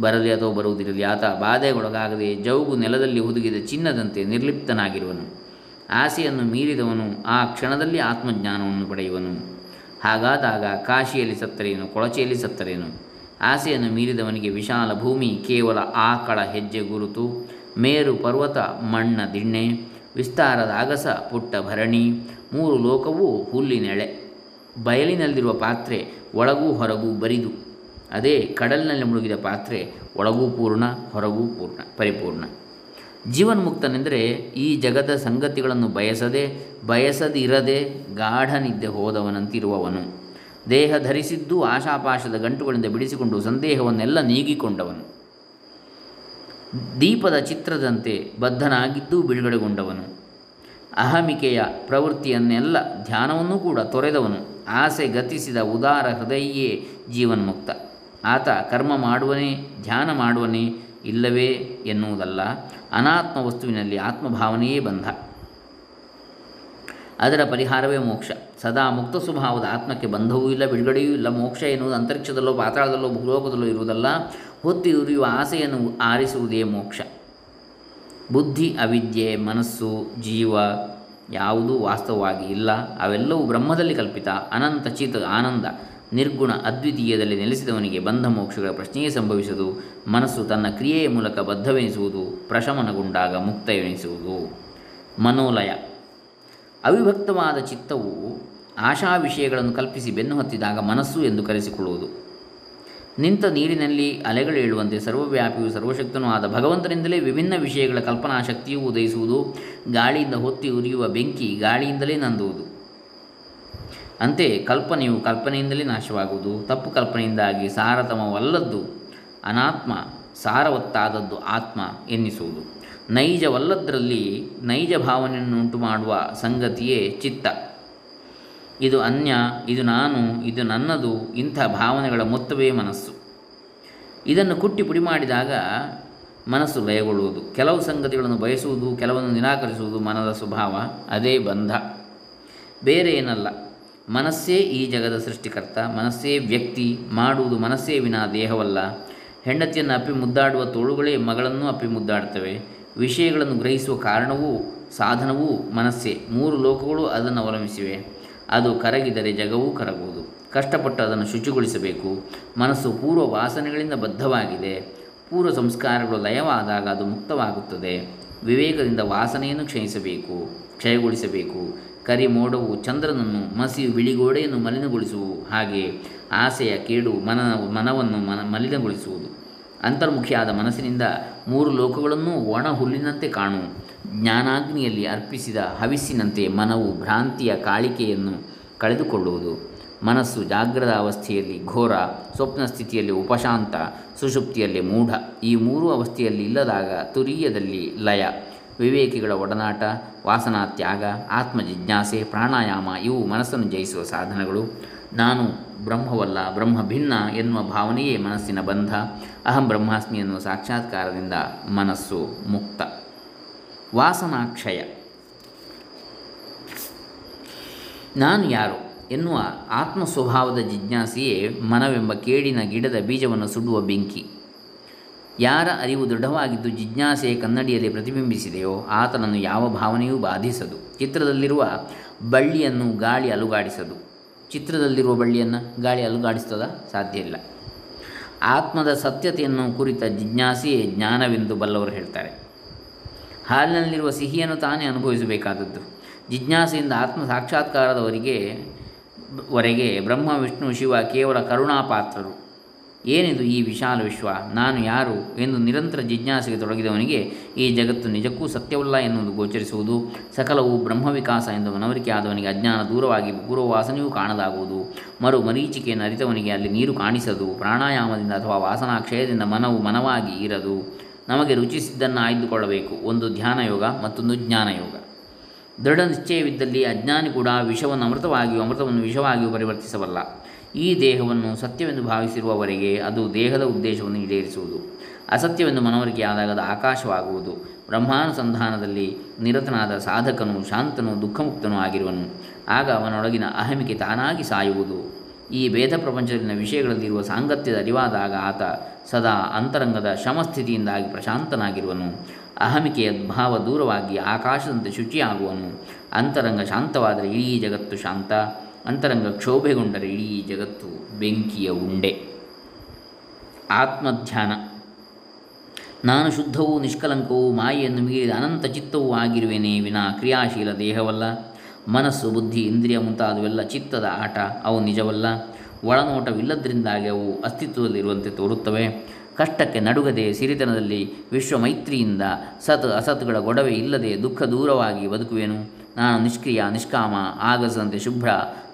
ಬರಲಿ ಅಥವಾ ಬರುವುದಿರಲಿ, ಆತ ಬಾಧೆಗೊಳಗಾಗದೆ ಜೌಗು ನೆಲದಲ್ಲಿ ಹುದುಗಿದ ಚಿನ್ನದಂತೆ ನಿರ್ಲಿಪ್ತನಾಗಿರುವನು. ಆಸೆಯನ್ನು ಮೀರಿದವನು ಆ ಕ್ಷಣದಲ್ಲಿ ಆತ್ಮಜ್ಞಾನವನ್ನು ಪಡೆಯುವನು. ಹಾಗಾದಾಗ ಕಾಶಿಯಲ್ಲಿ ಸತ್ತರೇನು, ಕೊಳಚೆಯಲ್ಲಿ ಸತ್ತರೇನು? ಆಸೆಯನ್ನು ಮೀರಿದವನಿಗೆ ವಿಶಾಲ ಭೂಮಿ, ಕೇವಲ ಆಕಳ ಹೆಜ್ಜೆ ಗುರುತು, ಮೇರು ಪರ್ವತ, ಮಣ್ಣ ದಿಣ್ಣೆ, ವಿಸ್ತಾರದ ಅಗಸ, ಪುಟ್ಟ ಭರಣಿ, ಮೂರು ಲೋಕವೂ ಹುಲ್ಲಿನೆಳೆ, ಬಯಲಿನಲ್ಲಿರುವ ಪಾತ್ರೆ ಒಳಗೂ ಹೊರಗೂ ಬರಿದು, ಅದೇ ಕಡಲಿನಲ್ಲಿ ಮುಳುಗಿದ ಪಾತ್ರೆ ಒಳಗೂ ಪೂರ್ಣ, ಹೊರಗೂ ಪೂರ್ಣ, ಪರಿಪೂರ್ಣ. ಜೀವನ್ಮುಕ್ತನೆಂದರೆ ಈ ಜಗದ ಸಂಗತಿಗಳನ್ನು ಬಯಸದೆ, ಬಯಸದಿರದೆ ಗಾಢನಿದ್ದೆ ಹೋದವನಂತಿರುವವನು. ದೇಹ ಧರಿಸಿದ್ದು ಆಶಾಪಾಶದ ಗಂಟುಗಳಿಂದ ಬಿಡಿಸಿಕೊಂಡು ಸಂದೇಹವನ್ನೆಲ್ಲ ನೀಗಿಕೊಂಡವನು. ದೀಪದ ಚಿತ್ರದಂತೆ ಬದ್ಧನಾಗಿದ್ದು ಬಿಡುಗಡೆಗೊಂಡವನು. ಅಹಮಿಕೆಯ ಪ್ರವೃತ್ತಿಯನ್ನೆಲ್ಲ ಧ್ಯಾನವನ್ನೂ ಕೂಡ ತೊರೆದವನು. ಆಸೆ ಗತಿಸಿದ ಉದಾರ ಹೃದಯಿಯೇ ಜೀವನ್ಮುಕ್ತ. ಆತ ಕರ್ಮ ಮಾಡುವನೇ, ಧ್ಯಾನ ಮಾಡುವನೇ ಇಲ್ಲವೇ ಎನ್ನುವುದಲ್ಲ, ಅನಾತ್ಮ ವಸ್ತುವಿನಲ್ಲಿ ಆತ್ಮಭಾವನೆಯೇ ಬಂಧ. ಅದರ ಪರಿಹಾರವೇ ಮೋಕ್ಷ. ಸದಾ ಮುಕ್ತ ಸ್ವಭಾವದ ಆತ್ಮಕ್ಕೆ ಬಂಧವೂ ಇಲ್ಲ, ಬಿಡುಗಡೆಯೂ ಇಲ್ಲ. ಮೋಕ್ಷ ಎನ್ನುವುದು ಅಂತರಿಕ್ಷದಲ್ಲೋ, ಪಾತಾಳದಲ್ಲೋ, ಭೂಲೋಕದಲ್ಲೋ ಇರುವುದಲ್ಲ. ಹೊತ್ತಿ ಉರಿಯುವ ಆಸೆಯನ್ನು ಆರಿಸುವುದೇ ಮೋಕ್ಷ. ಬುದ್ಧಿ, ಅವಿದ್ಯೆ, ಮನಸ್ಸು, ಜೀವ ಯಾವುದೂ ವಾಸ್ತವವಾಗಿ ಇಲ್ಲ. ಅವೆಲ್ಲವೂ ಬ್ರಹ್ಮದಲ್ಲಿ ಕಲ್ಪಿತ. ಅನಂತ ಚಿತ, ಆನಂದ, ನಿರ್ಗುಣ, ಅದ್ವಿತೀಯದಲ್ಲಿ ನೆಲೆಸಿದವನಿಗೆ ಬಂಧ ಮೋಕ್ಷಗಳ ಪ್ರಶ್ನೆಯೇ ಸಂಭವಿಸುವುದು. ಮನಸ್ಸು ತನ್ನ ಕ್ರಿಯೆಯ ಮೂಲಕ ಬದ್ಧವೆನಿಸುವುದು. ಪ್ರಶಮನಗೊಂಡಾಗ ಮುಕ್ತ ಎನಿಸುವುದು ಮನೋಲಯ. ಅವಿಭಕ್ತವಾದ ಚಿತ್ತವು ಆಶಾ ವಿಷಯಗಳನ್ನು ಕಲ್ಪಿಸಿ ಬೆನ್ನು ಹತ್ತಿದಾಗ ಮನಸ್ಸು ಎಂದು ಕರೆಸಿಕೊಳ್ಳುವುದು. ನಿಂತ ನೀರಿನಲ್ಲಿ ಅಲೆಗಳೇಳುವಂತೆ ಸರ್ವವ್ಯಾಪಿಯು ಸರ್ವಶಕ್ತನೂ ಆದ ಭಗವಂತನಿಂದಲೇ ವಿಭಿನ್ನ ವಿಷಯಗಳ ಕಲ್ಪನಾ ಶಕ್ತಿಯು ಉದಯಿಸುವುದು, ಗಾಳಿಯಿಂದ ಹೊತ್ತಿ ಉರಿಯುವ ಬೆಂಕಿ ಗಾಳಿಯಿಂದಲೇ ನಂದುವುದು. ಅಂತೆ ಕಲ್ಪನೆಯು ಕಲ್ಪನೆಯಿಂದಲೇ ನಾಶವಾಗುವುದು, ತಪ್ಪು ಕಲ್ಪನೆಯಿಂದಾಗಿ ಸಾರತಮವಲ್ಲದ್ದು, ಅನಾತ್ಮ ಸಾರವತ್ತಾದದ್ದು ಆತ್ಮ ಎನ್ನಿಸುವುದು. ನೈಜವಲ್ಲದರಲ್ಲಿ ನೈಜ ಭಾವನೆಯನ್ನುಂಟು ಮಾಡುವ ಸಂಗತಿಯೇ ಚಿತ್ತ. ಇದು ಅನ್ಯ, ಇದು ನಾನು, ಇದು ನನ್ನದು, ಇಂಥ ಭಾವನೆಗಳ ಮೊತ್ತವೇ ಮನಸ್ಸು. ಇದನ್ನು ಕುಟ್ಟಿ ಪುಡಿ ಮಾಡಿದಾಗ ಮನಸ್ಸು ಲಯಗೊಳ್ಳುವುದು. ಕೆಲವು ಸಂಗತಿಗಳನ್ನು ಬಯಸುವುದು, ಕೆಲವನ್ನು ನಿರಾಕರಿಸುವುದು ಮನದ ಸ್ವಭಾವ, ಅದೇ ಬಂಧ. ಬೇರೆ ಏನಲ್ಲ. ಮನಸ್ಸೇ ಈ ಜಗದ ಸೃಷ್ಟಿಕರ್ತ, ಮನಸ್ಸೇ ವ್ಯಕ್ತಿ, ಮಾಡುವುದು ಮನಸ್ಸೇ ವಿನಾ ದೇಹವಲ್ಲ. ಹೆಂಡತಿಯನ್ನು ಅಪ್ಪಿ ಮುದ್ದಾಡುವ ತೋಳುಗಳೇ ಮಗಳನ್ನು ಅಪ್ಪಿ ಮುದ್ದಾಡ್ತವೆ. ವಿಷಯಗಳನ್ನು ಗ್ರಹಿಸುವ ಕಾರಣವೂ ಸಾಧನವೂ ಮನಸ್ಸೇ. ಮೂರು ಲೋಕಗಳು ಅದನ್ನು ಅವಲಂಬಿಸಿವೆ. ಅದು ಕರಗಿದರೆ ಜಗವೂ ಕರಗುವುದು. ಕಷ್ಟಪಟ್ಟು ಅದನ್ನು ಶುಚಿಗೊಳಿಸಬೇಕು. ಮನಸ್ಸು ಪೂರ್ವ ವಾಸನೆಗಳಿಂದ ಬದ್ಧವಾಗಿದೆ. ಪೂರ್ವ ಸಂಸ್ಕಾರಗಳು ಲಯವಾದಾಗ ಅದು ಮುಕ್ತವಾಗುತ್ತದೆ. ವಿವೇಕದಿಂದ ವಾಸನೆಯನ್ನು ಕ್ಷಯಿಸಬೇಕು, ಕ್ಷಯಗೊಳಿಸಬೇಕು. ಕರಿ ಮೋಡವು ಚಂದ್ರನನ್ನು, ಮಸಿಯು ಬಿಳಿಗೋಡೆಯನ್ನು ಮಲಿನಗೊಳಿಸುವು. ಹಾಗೆ ಆಸೆಯ ಕೇಡು ಮನ ಮನವನ್ನು ಮನ, ಮಲಿನಗೊಳಿಸುವುದು. ಅಂತರ್ಮುಖಿಯಾದ ಮನಸ್ಸಿನಿಂದ ಮೂರು ಲೋಕಗಳನ್ನು ಒಣ ಹುಲ್ಲಿನಂತೆ ಕಾಣು. ಜ್ಞಾನಾಗ್ನಿಯಲ್ಲಿ ಅರ್ಪಿಸಿದ ಹವಿಸ್ಸಿನಂತೆ ಮನವು ಭ್ರಾಂತಿಯ ಕಾಳಿಕೆಯನ್ನು ಕಳೆದುಕೊಳ್ಳುವುದು. ಮನಸ್ಸು ಜಾಗ್ರದ ಅವಸ್ಥೆಯಲ್ಲಿ ಘೋರ, ಸ್ವಪ್ನ ಸ್ಥಿತಿಯಲ್ಲಿ ಉಪಶಾಂತ, ಸುಷುಪ್ತಿಯಲ್ಲಿ ಮೂಢ. ಈ ಮೂರು ಅವಸ್ಥೆಯಲ್ಲಿ ಇಲ್ಲದಾಗ ತುರೀಯದಲ್ಲಿ ಲಯ. ವಿವೇಕಿಗಳ ಒಡನಾಟ, ವಾಸನಾ ತ್ಯಾಗ, ಆತ್ಮಜಿಜ್ಞಾಸೆ, ಪ್ರಾಣಾಯಾಮ ಇವು ಮನಸ್ಸನ್ನು ಜಯಿಸುವ ಸಾಧನಗಳು. ನಾನು ಬ್ರಹ್ಮವಲ್ಲ, ಬ್ರಹ್ಮ ಭಿನ್ನ ಎನ್ನುವ ಭಾವನೆಯೇ ಮನಸ್ಸಿನ ಬಂಧ. ಅಹಂ ಬ್ರಹ್ಮಾಸ್ಮಿ ಎನ್ನುವ ಸಾಕ್ಷಾತ್ಕಾರದಿಂದ ಮನಸ್ಸು ಮುಕ್ತ. ವಾಸನಾಕ್ಷಯ. ನಾನು ಯಾರು ಎನ್ನುವ ಆತ್ಮ ಸ್ವಭಾವದ ಜಿಜ್ಞಾಸೆಯೇ ಮನವೆಂಬ ಕೇಡಿನ ಗಿಡದ ಬೀಜವನ್ನು ಸುಡುವ ಬೆಂಕಿ. ಯಾರ ಅರಿವು ದೃಢವಾಗಿದ್ದು ಜಿಜ್ಞಾಸೆಯೇ ಕನ್ನಡಿಯಲ್ಲಿ ಪ್ರತಿಬಿಂಬಿಸಿದೆಯೋ ಆತನನ್ನು ಯಾವ ಭಾವನೆಯೂ ಬಾಧಿಸದು. ಚಿತ್ರದಲ್ಲಿರುವ ಬಳ್ಳಿಯನ್ನು ಗಾಳಿ ಅಲುಗಾಡಿಸದು. ಚಿತ್ರದಲ್ಲಿರುವ ಬಳ್ಳಿಯನ್ನು ಗಾಳಿ ಅಲುಗಾಡಿಸ್ತದ? ಸಾಧ್ಯ ಇಲ್ಲ. ಆತ್ಮದ ಸತ್ಯತೆಯನ್ನು ಕುರಿತ ಜಿಜ್ಞಾಸೆಯೇ ಜ್ಞಾನವೆಂದು ಬಲ್ಲವರು ಹೇಳ್ತಾರೆ. ಹಾಲಿನಲ್ಲಿರುವ ಸಿಹಿಯನ್ನು ತಾನೇ ಅನುಭವಿಸಬೇಕಾದದ್ದು. ಜಿಜ್ಞಾಸೆಯಿಂದ ಆತ್ಮ ಸಾಕ್ಷಾತ್ಕಾರದವರಿಗೆ, ವರೆಗೆ ಬ್ರಹ್ಮ, ವಿಷ್ಣು, ಶಿವ ಕೇವಲ ಕರುಣಾಪಾತ್ರರು. ಏನಿದು ಈ ವಿಶಾಲ ವಿಶ್ವ? ನಾನು ಯಾರು ಎಂದು ನಿರಂತರ ಜಿಜ್ಞಾಸೆಗೆ ತೊಡಗಿದವನಿಗೆ ಈ ಜಗತ್ತು ನಿಜಕ್ಕೂ ಸತ್ಯವಲ್ಲ ಎನ್ನುವುದು ಗೋಚರಿಸುವುದು. ಸಕಲವು ಬ್ರಹ್ಮವಿಕಾಸ ಎಂದು ಮನವರಿಕೆ ಆದವನಿಗೆ ಅಜ್ಞಾನ ದೂರವಾಗಿ ಪೂರ್ವವಾಸನೆಯೂ ಕಾಣದಾಗುವುದು. ಮರು ಮರೀಚಿಕೆಯನ್ನು ಅರಿತವನಿಗೆ ಅಲ್ಲಿ ನೀರು ಕಾಣಿಸದು. ಪ್ರಾಣಾಯಾಮದಿಂದ ಅಥವಾ ವಾಸನಾ ಕ್ಷಯದಿಂದ ಮನವು ಮನವಾಗಿ ಇರದು. ನಮಗೆ ರುಚಿಸಿದ್ದನ್ನು ಆಯ್ದುಕೊಳ್ಳಬೇಕು. ಒಂದು ಧ್ಯಾನ ಯೋಗ ಮತ್ತೊಂದು ಜ್ಞಾನಯೋಗ. ದೃಢ ನಿಶ್ಚಯವಿದ್ದಲ್ಲಿ ಅಜ್ಞಾನಿ ಕೂಡ ವಿಷವನ್ನು ಅಮೃತವಾಗಿಯೂ ಅಮೃತವನ್ನು ವಿಷವಾಗಿಯೂ ಪರಿವರ್ತಿಸಬಲ್ಲ. ಈ ದೇಹವನ್ನು ಸತ್ಯವೆಂದು ಭಾವಿಸಿರುವವರೆಗೆ ಅದು ದೇಹದ ಉದ್ದೇಶವನ್ನು ಈಡೇರಿಸುವುದು. ಅಸತ್ಯವೆಂದು ಅದು ಆಕಾಶವಾಗುವುದು. ಬ್ರಹ್ಮಾನುಸಂಧಾನದಲ್ಲಿ ನಿರತನಾದ ಸಾಧಕನು ಶಾಂತನು ದುಃಖಮುಕ್ತನೂ ಆಗಿರುವನು. ಆಗ ಅವನೊಳಗಿನ ಅಹಮಿಕೆ ತಾನಾಗಿ ಸಾಯುವುದು. ಈ ಭೇದ ಪ್ರಪಂಚದಲ್ಲಿನ ವಿಷಯಗಳಲ್ಲಿರುವ ಸಾಂಗತ್ಯದ ಅರಿವಾದಾಗ ಆತ ಸದಾ ಅಂತರಂಗದ ಶಮಸ್ಥಿತಿಯಿಂದಾಗಿ ಪ್ರಶಾಂತನಾಗಿರುವನು. ಅಹಮಿಕೆಯ ಭಾವ ದೂರವಾಗಿ ಆಕಾಶದಂತೆ ಶುಚಿಯಾಗುವನು. ಅಂತರಂಗ ಶಾಂತವಾದರೆ ಇಡೀ ಜಗತ್ತು ಶಾಂತ ಅಂತರಂಗ ಕ್ಷೋಭೆಗೊಂಡರೆ ಇಡೀ ಜಗತ್ತು ಬೆಂಕಿಯ ಉಂಡೆ. ಆತ್ಮಧ್ಯಾನ. ನಾನು ಶುದ್ಧವೂ ನಿಷ್ಕಲಂಕವೂ, ಮಾಯೆಯನ್ನು ಮೀರಿದ ಅನಂತ ಚಿತ್ತವೂ ಆಗಿರುವೆನೇ ವಿನಾ ಕ್ರಿಯಾಶೀಲ ದೇಹವಲ್ಲ. ಮನಸ್ಸು, ಬುದ್ಧಿ, ಇಂದ್ರಿಯ ಮುಂತಾದವೆಲ್ಲ ಚಿತ್ತದ ಆಟ, ಅವು ನಿಜವಲ್ಲ. ಒಳನೋಟವಿಲ್ಲದರಿಂದಾಗಿ ಅವು ಅಸ್ತಿತ್ವದಲ್ಲಿರುವಂತೆ ತೋರುತ್ತವೆ. ಕಷ್ಟಕ್ಕೆ ನಡುಗದೆ ಸಿರಿತನದಲ್ಲಿ ವಿಶ್ವಮೈತ್ರಿಯಿಂದ ಸತ್ ಅಸತ್ಗಳ ಗೊಡವೆ ಇಲ್ಲದೆ ದುಃಖ ದೂರವಾಗಿ ಬದುಕುವೆನು. ನಾನು ನಿಷ್ಕ್ರಿಯ, ನಿಷ್ಕಾಮ, ಆಗಸದಂತೆ ಶುಭ್ರ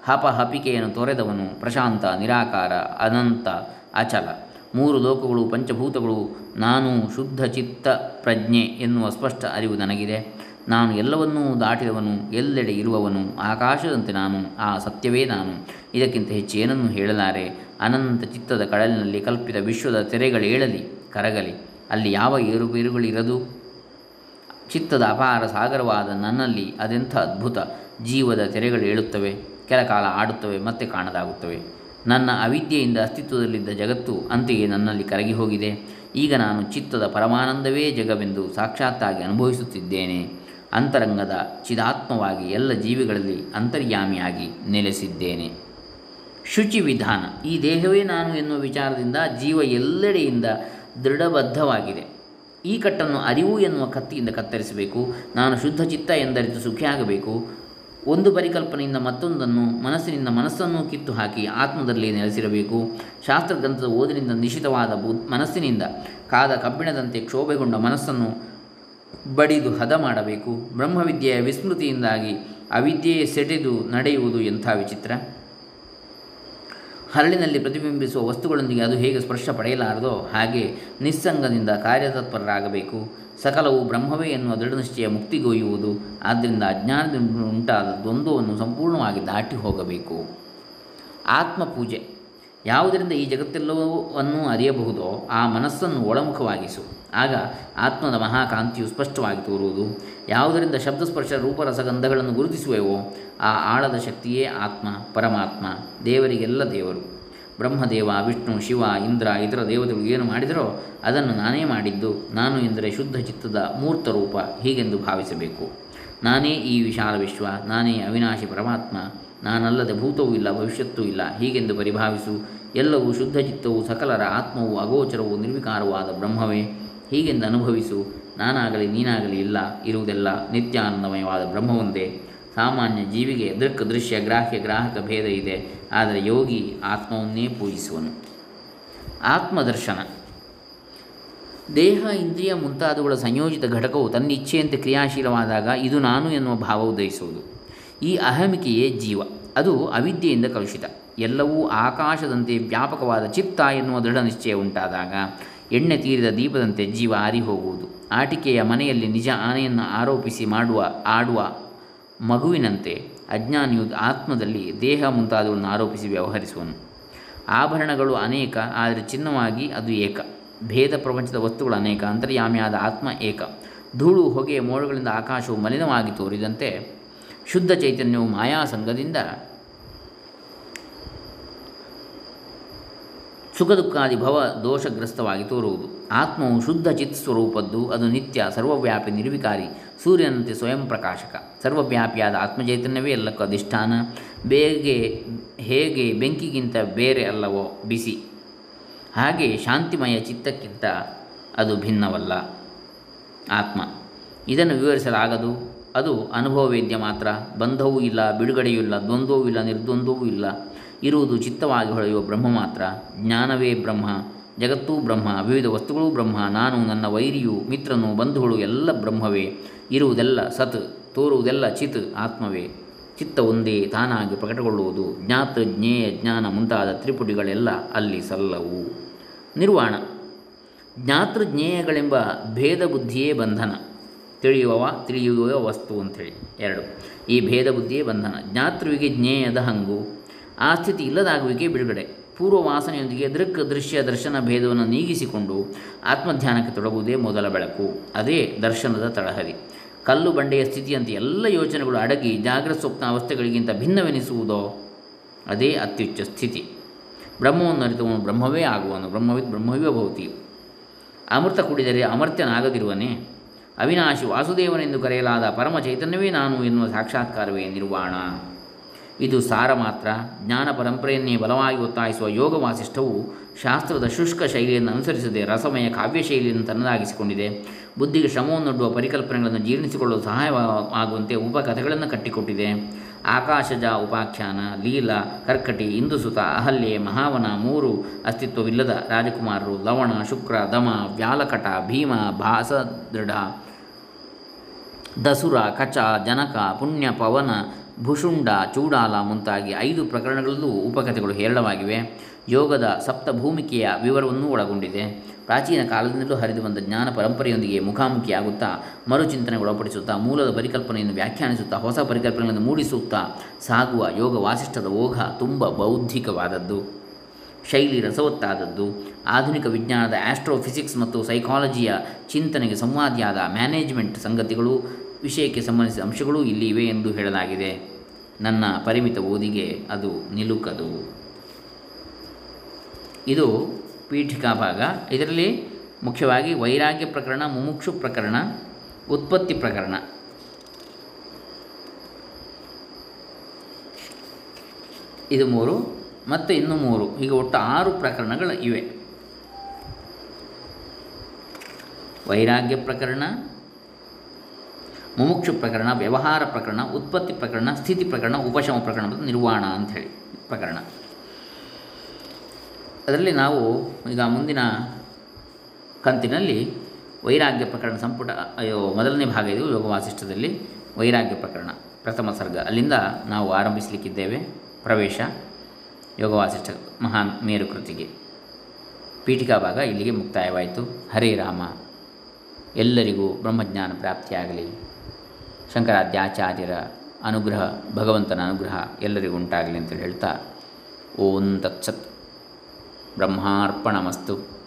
ಹಪ ಹಪಿಕೆಯನ್ನು ತೊರೆದವನು ಪ್ರಶಾಂತ, ನಿರಾಕಾರ, ಅನಂತ, ಅಚಲ. ಮೂರು ಲೋಕಗಳು, ಪಂಚಭೂತಗಳು, ನಾನು ಶುದ್ಧ ಚಿತ್ತ ಪ್ರಜ್ಞೆ ಎನ್ನುವ ಸ್ಪಷ್ಟ ಅರಿವು ನನಗಿದೆ. ನಾನು ಎಲ್ಲವನ್ನೂ ದಾಟಿದವನು, ಎಲ್ಲೆಡೆ ಇರುವವನು, ಆಕಾಶದಂತೆ ನಾನು, ಆ ಸತ್ಯವೇ ನಾನು. ಇದಕ್ಕಿಂತ ಹೆಚ್ಚು ಏನನ್ನೂ ಹೇಳಲಾರೆ? ಅನಂತ ಚಿತ್ತದ ಕಡಲಿನಲ್ಲಿ ಕಲ್ಪಿತ ವಿಶ್ವದ ತೆರೆಗಳೇಳಲಿ ಕರಗಲಿ. ಅಲ್ಲಿ ಯಾವ ಏರುಪೇರುಗಳಿರದು ಚಿತ್ತದ ಅಪಾರ ಸಾಗರವಾದ ನನ್ನಲ್ಲಿ ಅದೆಂಥ ಅದ್ಭುತ? ಜೀವದ ತೆರೆಗಳು ಏಳುತ್ತವೆ. ಕೆಲಕಾಲ ಆಡುತ್ತವೆ ಮತ್ತೆ ಕಾಣದಾಗುತ್ತವೆ. ನನ್ನ ಅವಿದ್ಯೆಯಿಂದ ಅಸ್ತಿತ್ವದಲ್ಲಿದ್ದ ಜಗತ್ತು ಅಂತೆಯೇ ನನ್ನಲ್ಲಿ ಕರಗಿ ಹೋಗಿದೆ. ಈಗ ನಾನು ಚಿತ್ತದ ಪರಮಾನಂದವೇ ಜಗವೆಂದು ಸಾಕ್ಷಾತ್ತಾಗಿ ಅನುಭವಿಸುತ್ತಿದ್ದೇನೆ. ಅಂತರಂಗದ ಚಿದಾತ್ಮವಾಗಿ ಎಲ್ಲ ಜೀವಿಗಳಲ್ಲಿ ಅಂತರ್ಯಾಮಿಯಾಗಿ ನೆಲೆಸಿದ್ದೇನೆ. ಶುಚಿ ವಿಧಾನ. ಈ ದೇಹವೇ ನಾನು ಎನ್ನುವ ವಿಚಾರದಿಂದ ಜೀವ ಎಲ್ಲೆಡೆಯಿಂದ ದೃಢಬದ್ಧವಾಗಿದೆ. ಈ ಕಟ್ಟನ್ನು ಅರಿವು ಎನ್ನುವ ಕತ್ತಿಯಿಂದ ಕತ್ತರಿಸಬೇಕು. ನಾನು ಶುದ್ಧ ಚಿತ್ತ ಎಂದರಿತು ಸುಖಿಯಾಗಬೇಕು. ಒಂದು ಪರಿಕಲ್ಪನೆಯಿಂದ ಮತ್ತೊಂದನ್ನು ಮನಸ್ಸಿನಿಂದ ಮನಸ್ಸನ್ನು ಕಿತ್ತು ಹಾಕಿ ಆತ್ಮದಲ್ಲಿ ನೆಲೆಸಿರಬೇಕು. ಶಾಸ್ತ್ರಗ್ರಂಥದ ಓದಿನಿಂದ ನಿಶಿತವಾದ ಬು ಮನಸ್ಸಿನಿಂದ ಕಾದ ಕಬ್ಬಿಣದಂತೆ ಕ್ಷೋಭೆಗೊಂಡ ಮನಸ್ಸನ್ನು ಬಡಿದು ಹದ ಮಾಡಬೇಕು. ಬ್ರಹ್ಮವಿದ್ಯೆಯ ವಿಸ್ಮೃತಿಯಿಂದಾಗಿ ಅವಿದ್ಯೆಯೇ ಸೆಟೆದು ನಡೆಯುವುದು ಎಂಥ ವಿಚಿತ್ರ? ಹರಳಿನಲ್ಲಿ ಪ್ರತಿಬಿಂಬಿಸುವ ವಸ್ತುಗಳೊಂದಿಗೆ ಅದು ಹೇಗೆ ಸ್ಪರ್ಶ ಪಡೆಯಲಾರದೋ ಹಾಗೆ ನಿಸ್ಸಂಗದಿಂದ ಕಾರ್ಯತತ್ಪರರಾಗಬೇಕು. ಸಕಲವು ಬ್ರಹ್ಮವೇ ಎನ್ನುವ ದೃಢನಿಶ್ಚಯ ಮುಕ್ತಿಗೊಯ್ಯುವುದು. ಆದ್ದರಿಂದ ಅಜ್ಞಾನದಿಂದ ಉಂಟಾದ ದ್ವಂದ್ವವನ್ನು ಸಂಪೂರ್ಣವಾಗಿ ದಾಟಿ ಹೋಗಬೇಕು ಆತ್ಮಪೂಜೆ. ಯಾವುದರಿಂದ ಈ ಜಗತ್ತೆಲ್ಲವನ್ನೂ ಅರಿಯಬಹುದೋ ಆ ಮನಸ್ಸನ್ನು ಒಳಮುಖವಾಗಿಸು. ಆಗ ಆತ್ಮದ ಮಹಾಕಾಂತಿಯು ಸ್ಪಷ್ಟವಾಗಿ ತೋರುವುದು. ಯಾವುದರಿಂದ ಶಬ್ದಸ್ಪರ್ಶ ರೂಪರಸಗಂಧಗಳನ್ನು ಗುರುತಿಸುವೆವೋ ಆ ಆಳದ ಶಕ್ತಿಯೇ ಆತ್ಮ, ಪರಮಾತ್ಮ, ದೇವರಿಗೆಲ್ಲ ದೇವರು. ಬ್ರಹ್ಮದೇವ, ವಿಷ್ಣು, ಶಿವ, ಇಂದ್ರ, ಇತರ ದೇವತೆಗಳು ಏನು ಮಾಡಿದರೋ ಅದನ್ನು ನಾನೇ ಮಾಡಿದ್ದು. ನಾನು ಎಂದರೆ ಶುದ್ಧ ಚಿತ್ತದ ಮೂರ್ತ ರೂಪ. ಹೀಗೆಂದು ಭಾವಿಸಬೇಕು. ನಾನೇ ಈ ವಿಶಾಲ ವಿಶ್ವ. ನಾನೇ ಅವಿನಾಶಿ ಪರಮಾತ್ಮ. ನಾನಲ್ಲದೆ ಭೂತವೂ ಇಲ್ಲ, ಭವಿಷ್ಯತ್ತೂ ಇಲ್ಲ. ಹೀಗೆಂದು ಪರಿಭಾವಿಸು, ಎಲ್ಲವೂ ಶುದ್ಧ ಚಿತ್ತವು, ಸಕಲರ ಆತ್ಮವು, ಅಗೋಚರವು ನಿರ್ವಿಕಾರವಾದ ಬ್ರಹ್ಮವೇ. ಹೀಗೆಂದು ಅನುಭವಿಸು, ನಾನಾಗಲಿ ನೀನಾಗಲಿ ಇಲ್ಲ, ಇರುವುದೆಲ್ಲ ನಿತ್ಯಾನಂದಮಯವಾದ ಬ್ರಹ್ಮವೊಂದೇ. ಸಾಮಾನ್ಯ ಜೀವಿಗೆ ದೃಕ್ ದೃಶ್ಯ, ಗ್ರಾಹ್ಯ, ಗ್ರಾಹಕ ಭೇದ ಇದೆ. ಆದರೆ ಯೋಗಿ ಆತ್ಮವನ್ನೇ ಪೂಜಿಸುವನು. ಆತ್ಮದರ್ಶನ. ದೇಹ, ಇಂದ್ರಿಯ ಮುಂತಾದವುಗಳ ಸಂಯೋಜಿತ ಘಟಕವು ತನ್ನ ಇಚ್ಛೆಯಂತೆ ಕ್ರಿಯಾಶೀಲವಾದಾಗ ಇದು ನಾನು ಎನ್ನುವ ಭಾವ ಉದಯಿಸುವುದು. ಈ ಅಹಮಿಕೆಯೇ ಜೀವ. ಅದು ಅವಿದ್ಯೆಯಿಂದ ಕಲುಷಿತ. ಎಲ್ಲವೂ ಆಕಾಶದಂತೆ ವ್ಯಾಪಕವಾದ ಚಿತ್ತ ಎನ್ನುವ ದೃಢ ನಿಶ್ಚಯ ಉಂಟಾದಾಗ ಎಣ್ಣೆ ತೀರಿದ ದೀಪದಂತೆ ಜೀವ ಆರಿ ಹೋಗುವುದು ಆಟಿಕೆಯ ಮನೆಯಲ್ಲಿ ನಿಜ ಆನೆಯನ್ನು ಆರೋಪಿಸಿ ಮಾಡುವ, ಆಡುವ ಮಗುವಿನಂತೆ ಅಜ್ಞಾನಿಯು ಆತ್ಮದಲ್ಲಿ ದೇಹ ಮುಂತಾದವುಗಳನ್ನು ಆರೋಪಿಸಿ ವ್ಯವಹರಿಸುವನು. ಆಭರಣಗಳು ಅನೇಕ, ಆದರೆ ಚಿನ್ನವಾಗಿ ಅದು ಏಕ. ಭೇದ ಪ್ರಪಂಚದ ವಸ್ತುಗಳು ಅನೇಕ, ಅಂತರ್ಯಾಮಿಯಾದ ಆತ್ಮ ಏಕ. ಧೂಳು, ಹೊಗೆ, ಮೋಡಗಳಿಂದ ಆಕಾಶವು ಮಲಿನವಾಗಿ ತೋರಿದಂತೆ ಶುದ್ಧ ಚೈತನ್ಯವು ಮಾಯಾಸಂಗದಿಂದ ಸುಖ ದುಃಖಾದಿ ಭವ ದೋಷಗ್ರಸ್ತವಾಗಿ ತೋರುವುದು. ಆತ್ಮವು ಶುದ್ಧ ಚಿತ್ ಸ್ವರೂಪದ್ದು, ಅದು ನಿತ್ಯ ಸರ್ವವ್ಯಾಪಿ ನಿರ್ವಿಕಾರಿ, ಸೂರ್ಯನಂತೆ ಸ್ವಯಂ ಪ್ರಕಾಶಕ. ಸರ್ವವ್ಯಾಪಿಯಾದ ಆತ್ಮಚೈತನ್ಯವೇ ಎಲ್ಲಕ್ಕೂ ಅಧಿಷ್ಠಾನ. ಬೇಗೆ, ಹೇಗೆ, ಬೆಂಕಿಗಿಂತ ಬೇರೆ ಅಲ್ಲವೋ, ಬಿಸಿ. ಹಾಗೆ ಶಾಂತಿಮಯ ಚಿತ್ತಕ್ಕಿಂತ ಅದು ಭಿನ್ನವಲ್ಲ. ಆತ್ಮ. ಇದನ್ನು ವಿವರಿಸಲಾಗದು. ಅದು ಅನುಭವವೇದ್ಯ ಮಾತ್ರ. ಬಂಧವೂ ಇಲ್ಲ, ಬಿಡುಗಡೆಯೂ ಇಲ್ಲ, ದ್ವಂದ್ವವೂ ಇಲ್ಲ, ನಿರ್ದ್ವಂದ್ವವೂ ಇಲ್ಲ. ಇರುವುದು ಚಿತ್ತವಾಗಿ ಹೊಳೆಯುವ ಬ್ರಹ್ಮ ಮಾತ್ರ. ಜ್ಞಾನವೇ ಬ್ರಹ್ಮ. ಜಗತ್ತೂ ಬ್ರಹ್ಮ. ವಿವಿಧ ವಸ್ತುಗಳೂ ಬ್ರಹ್ಮ. ನಾನು, ನನ್ನ ವೈರಿಯು, ಮಿತ್ರನು, ಬಂಧುಗಳು ಎಲ್ಲ ಬ್ರಹ್ಮವೇ. ಇರುವುದೆಲ್ಲ ಸತ್, ತೋರುವುದೆಲ್ಲ ಚಿತ್, ಆತ್ಮವೇ. ಚಿತ್ತ ಒಂದೇ, ತಾನಾಗಿ ಪ್ರಕಟಗೊಳ್ಳುವುದು. ಜ್ಞಾತ, ಜ್ಞೇಯ, ಜ್ಞಾನ ಮುಂತಾದ ತ್ರಿಪುಟಿಗಳೆಲ್ಲ ಅಲ್ಲಿ ಸಲ್ಲವು. ನಿರ್ವಾಣ. ಜ್ಞಾತೃಜ್ಞೇಯಗಳೆಂಬ ಭೇದ ಬುದ್ಧಿಯೇ ಬಂಧನ. ತಿಳಿಯುವವ ತಿಳಿಯುವ ವಸ್ತು ಅಂಥೇಳಿ. ಎರಡು. ಈ ಭೇದ ಬುದ್ಧಿಯೇ ಬಂಧನ. ಜ್ಞಾತೃವಿಗೆ ಜ್ಞೇಯದ ಹಂಗು. ಆ ಸ್ಥಿತಿ ಇಲ್ಲದಾಗುವಿಕೆ ಬಿಡುಗಡೆ. ಪೂರ್ವ ವಾಸನೆಯೊಂದಿಗೆ ದೃಕ್ ದೃಶ್ಯ ದರ್ಶನ ಭೇದವನ್ನು ನೀಗಿಸಿಕೊಂಡು ಆತ್ಮಧ್ಯಾನಕ್ಕೆ ತೊಡಗುವುದೇ ಮೊದಲ ಬೆಳಕು. ಅದೇ ದರ್ಶನದ ತಳಹದಿ. ಕಲ್ಲು ಬಂಡೆಯ ಸ್ಥಿತಿಯಂತೆ ಎಲ್ಲ ಯೋಚನೆಗಳು ಅಡಗಿ ಜಾಗ್ರತ ಸ್ವಪ್ನ ಅವಸ್ಥೆಗಳಿಗಿಂತ ಭಿನ್ನವೆನಿಸುವುದೋ? ಅದೇ ಅತ್ಯುಚ್ಚ ಸ್ಥಿತಿ. ಬ್ರಹ್ಮವನ್ನು ಅರಿತವನು ಬ್ರಹ್ಮವೇ ಆಗುವನು. ಬ್ರಹ್ಮವಿದ್ ಬ್ರಹ್ಮವೇ ಭೌತಿ ಅಮೃತ ಕುಡಿದರೆ ಅಮರ್ತ್ಯನಾಗದಿರುವನೇ? ಅವಿನಾಶಿ ವಾಸುದೇವನೆಂದು ಕರೆಯಲಾದ ಪರಮ ಚೈತನ್ಯವೇ ನಾನು ಎನ್ನುವ ಸಾಕ್ಷಾತ್ಕಾರವೇ ನಿರ್ವಾಣ. ಇದು ಸಾರ ಮಾತ್ರ. ಜ್ಞಾನ ಪರಂಪರೆಯನ್ನೇ ಬಲವಾಗಿ ಒತ್ತಾಯಿಸುವ ಯೋಗ ವಾಸಿಷ್ಠವು ಶಾಸ್ತ್ರದ ಶುಷ್ಕ ಶೈಲಿಯನ್ನು ಅನುಸರಿಸದೆ ರಸಮಯ ಕಾವ್ಯ ಶೈಲಿಯನ್ನು ತನ್ನದಾಗಿಸಿಕೊಂಡಿದೆ. ಬುದ್ಧಿಗೆ ಶ್ರಮವನ್ನೊಡ್ಡುವ ಪರಿಕಲ್ಪನೆಗಳನ್ನು ಜೀರ್ಣಿಸಿಕೊಳ್ಳಲು ಸಹಾಯವಾಗುವಂತೆ ಉಪಕಥೆಗಳನ್ನು ಕಟ್ಟಿಕೊಟ್ಟಿದೆ. ಆಕಾಶಜ ಉಪಾಖ್ಯಾನ, ಲೀಲ, ಕರ್ಕಟಿ, ಇಂದುಸುತ, ಅಹಲ್ಯೆ, ಮಹಾವನ ಮೂರು ಅಸ್ತಿತ್ವವಿಲ್ಲದ ರಾಜಕುಮಾರರು ಲವಣ, ಶುಕ್ರ, ದಮ, ವ್ಯಾಲಕಟ, ಭೀಮ, ಭಾಸದೃಢ, ದಸುರ, ಕಚ, ಜನಕ, ಪುಣ್ಯ, ಪವನ ಭುಷುಂಡ ಚೂಡಾಲ ಮುಂತಾಗಿ ಐದು ಪ್ರಕರಣಗಳಲ್ಲೂ ಉಪಕಥೆಗಳು ಹೇರಳವಾಗಿವೆ. ಯೋಗದ ಸಪ್ತಭೂಮಿಕೆಯ ವಿವರವನ್ನು ಒಳಗೊಂಡಿದೆ. ಪ್ರಾಚೀನ ಕಾಲದಿಂದಲೂ ಹರಿದು ಬಂದ ಜ್ಞಾನ ಪರಂಪರೆಯೊಂದಿಗೆ ಮುಖಾಮುಖಿಯಾಗುತ್ತಾ ಮರುಚಿಂತನೆಗೊಳಪಡಿಸುತ್ತಾ ಮೂಲದ ಪರಿಕಲ್ಪನೆಯನ್ನು ವ್ಯಾಖ್ಯಾನಿಸುತ್ತಾ, ಹೊಸ ಪರಿಕಲ್ಪನೆಗಳನ್ನು ಮೂಡಿಸುತ್ತಾ ಸಾಗುವ ಯೋಗ ವಾಸಿಷ್ಠದ ಓಘ ತುಂಬ ಬೌದ್ಧಿಕವಾದದ್ದು. ಶೈಲಿ ರಸವತ್ತಾದದ್ದು. ಆಧುನಿಕ ವಿಜ್ಞಾನದ ಆಸ್ಟ್ರೋಫಿಸಿಕ್ಸ್ ಮತ್ತು ಸೈಕಾಲಜಿಯ ಚಿಂತನೆಗೆ ಸಂವಾದಿಯಾದ ಮ್ಯಾನೇಜ್ಮೆಂಟ್ ಸಂಗತಿಗಳು, ವಿಷಯಕ್ಕೆ ಸಂಬಂಧಿಸಿದ ಅಂಶಗಳು ಇಲ್ಲಿ ಇವೆ ಎಂದು ಹೇಳಲಾಗಿದೆ. ನನ್ನ ಪರಿಮಿತ ಓದಿಗೆ ಅದು ನಿಲುಕದು. ಇದು ಪೀಠಿಕಾ ಭಾಗ. ಇದರಲ್ಲಿ ಮುಖ್ಯವಾಗಿ ವೈರಾಗ್ಯ ಪ್ರಕರಣ, ಮುಮುಕ್ಷು ಪ್ರಕರಣ, ಉತ್ಪತ್ತಿ ಪ್ರಕರಣ. ಇದು ಮೂರು, ಮತ್ತು ಇನ್ನು ಮೂರು. ಹೀಗೆ ಒಟ್ಟು ಆರು ಪ್ರಕರಣಗಳು ಇವೆ. ವೈರಾಗ್ಯ ಪ್ರಕರಣ ಮುಮುಕ್ಷು ಪ್ರಕರಣ, ವ್ಯವಹಾರ ಪ್ರಕರಣ, ಉತ್ಪತ್ತಿ ಪ್ರಕರಣ, ಸ್ಥಿತಿ ಪ್ರಕರಣ, ಉಪಶಮ ಪ್ರಕರಣ ಮತ್ತು ನಿರ್ವಾಣ ಅಂಥೇಳಿ ಪ್ರಕರಣ. ಅದರಲ್ಲಿ ನಾವು ಈಗ ಮುಂದಿನ ಕಂತಿನಲ್ಲಿ ವೈರಾಗ್ಯ ಪ್ರಕರಣ ಸಂಪುಟ, ಅಯ್ಯೋ, ಮೊದಲನೇ ಭಾಗ ಇದು ಯೋಗ ವಾಸಿಷ್ಠದಲ್ಲಿ ವೈರಾಗ್ಯ ಪ್ರಕರಣ, ಪ್ರಥಮ ಸರ್ಗ. ಅಲ್ಲಿಂದ ನಾವು ಆರಂಭಿಸಲಿಕ್ಕಿದ್ದೇವೆ ಪ್ರವೇಶ ಯೋಗ ವಾಸಿಷ್ಠ ಮಹಾನ್ ಮೇರುಕೃತಿಗೆ. ಪೀಠಿಕಾ ಭಾಗ ಇಲ್ಲಿಗೆ ಮುಕ್ತಾಯವಾಯಿತು. ಹರೇ ರಾಮ. ಎಲ್ಲರಿಗೂ ಬ್ರಹ್ಮಜ್ಞಾನ ಪ್ರಾಪ್ತಿಯಾಗಲಿ. ಶಂಕರಾದ್ಯಾಚಾರ್ಯರ ಅನುಗ್ರಹ ಭಗವಂತನ ಅನುಗ್ರಹ ಎಲ್ಲರಿಗೂ ಉಂಟಾಗಲಿ ಅಂತೇಳಿ ಹೇಳ್ತಾ ಓಂ ತತ್ಸತ್. ಬ್ರಹ್ಮಾರ್ಪಣಮಸ್ತು.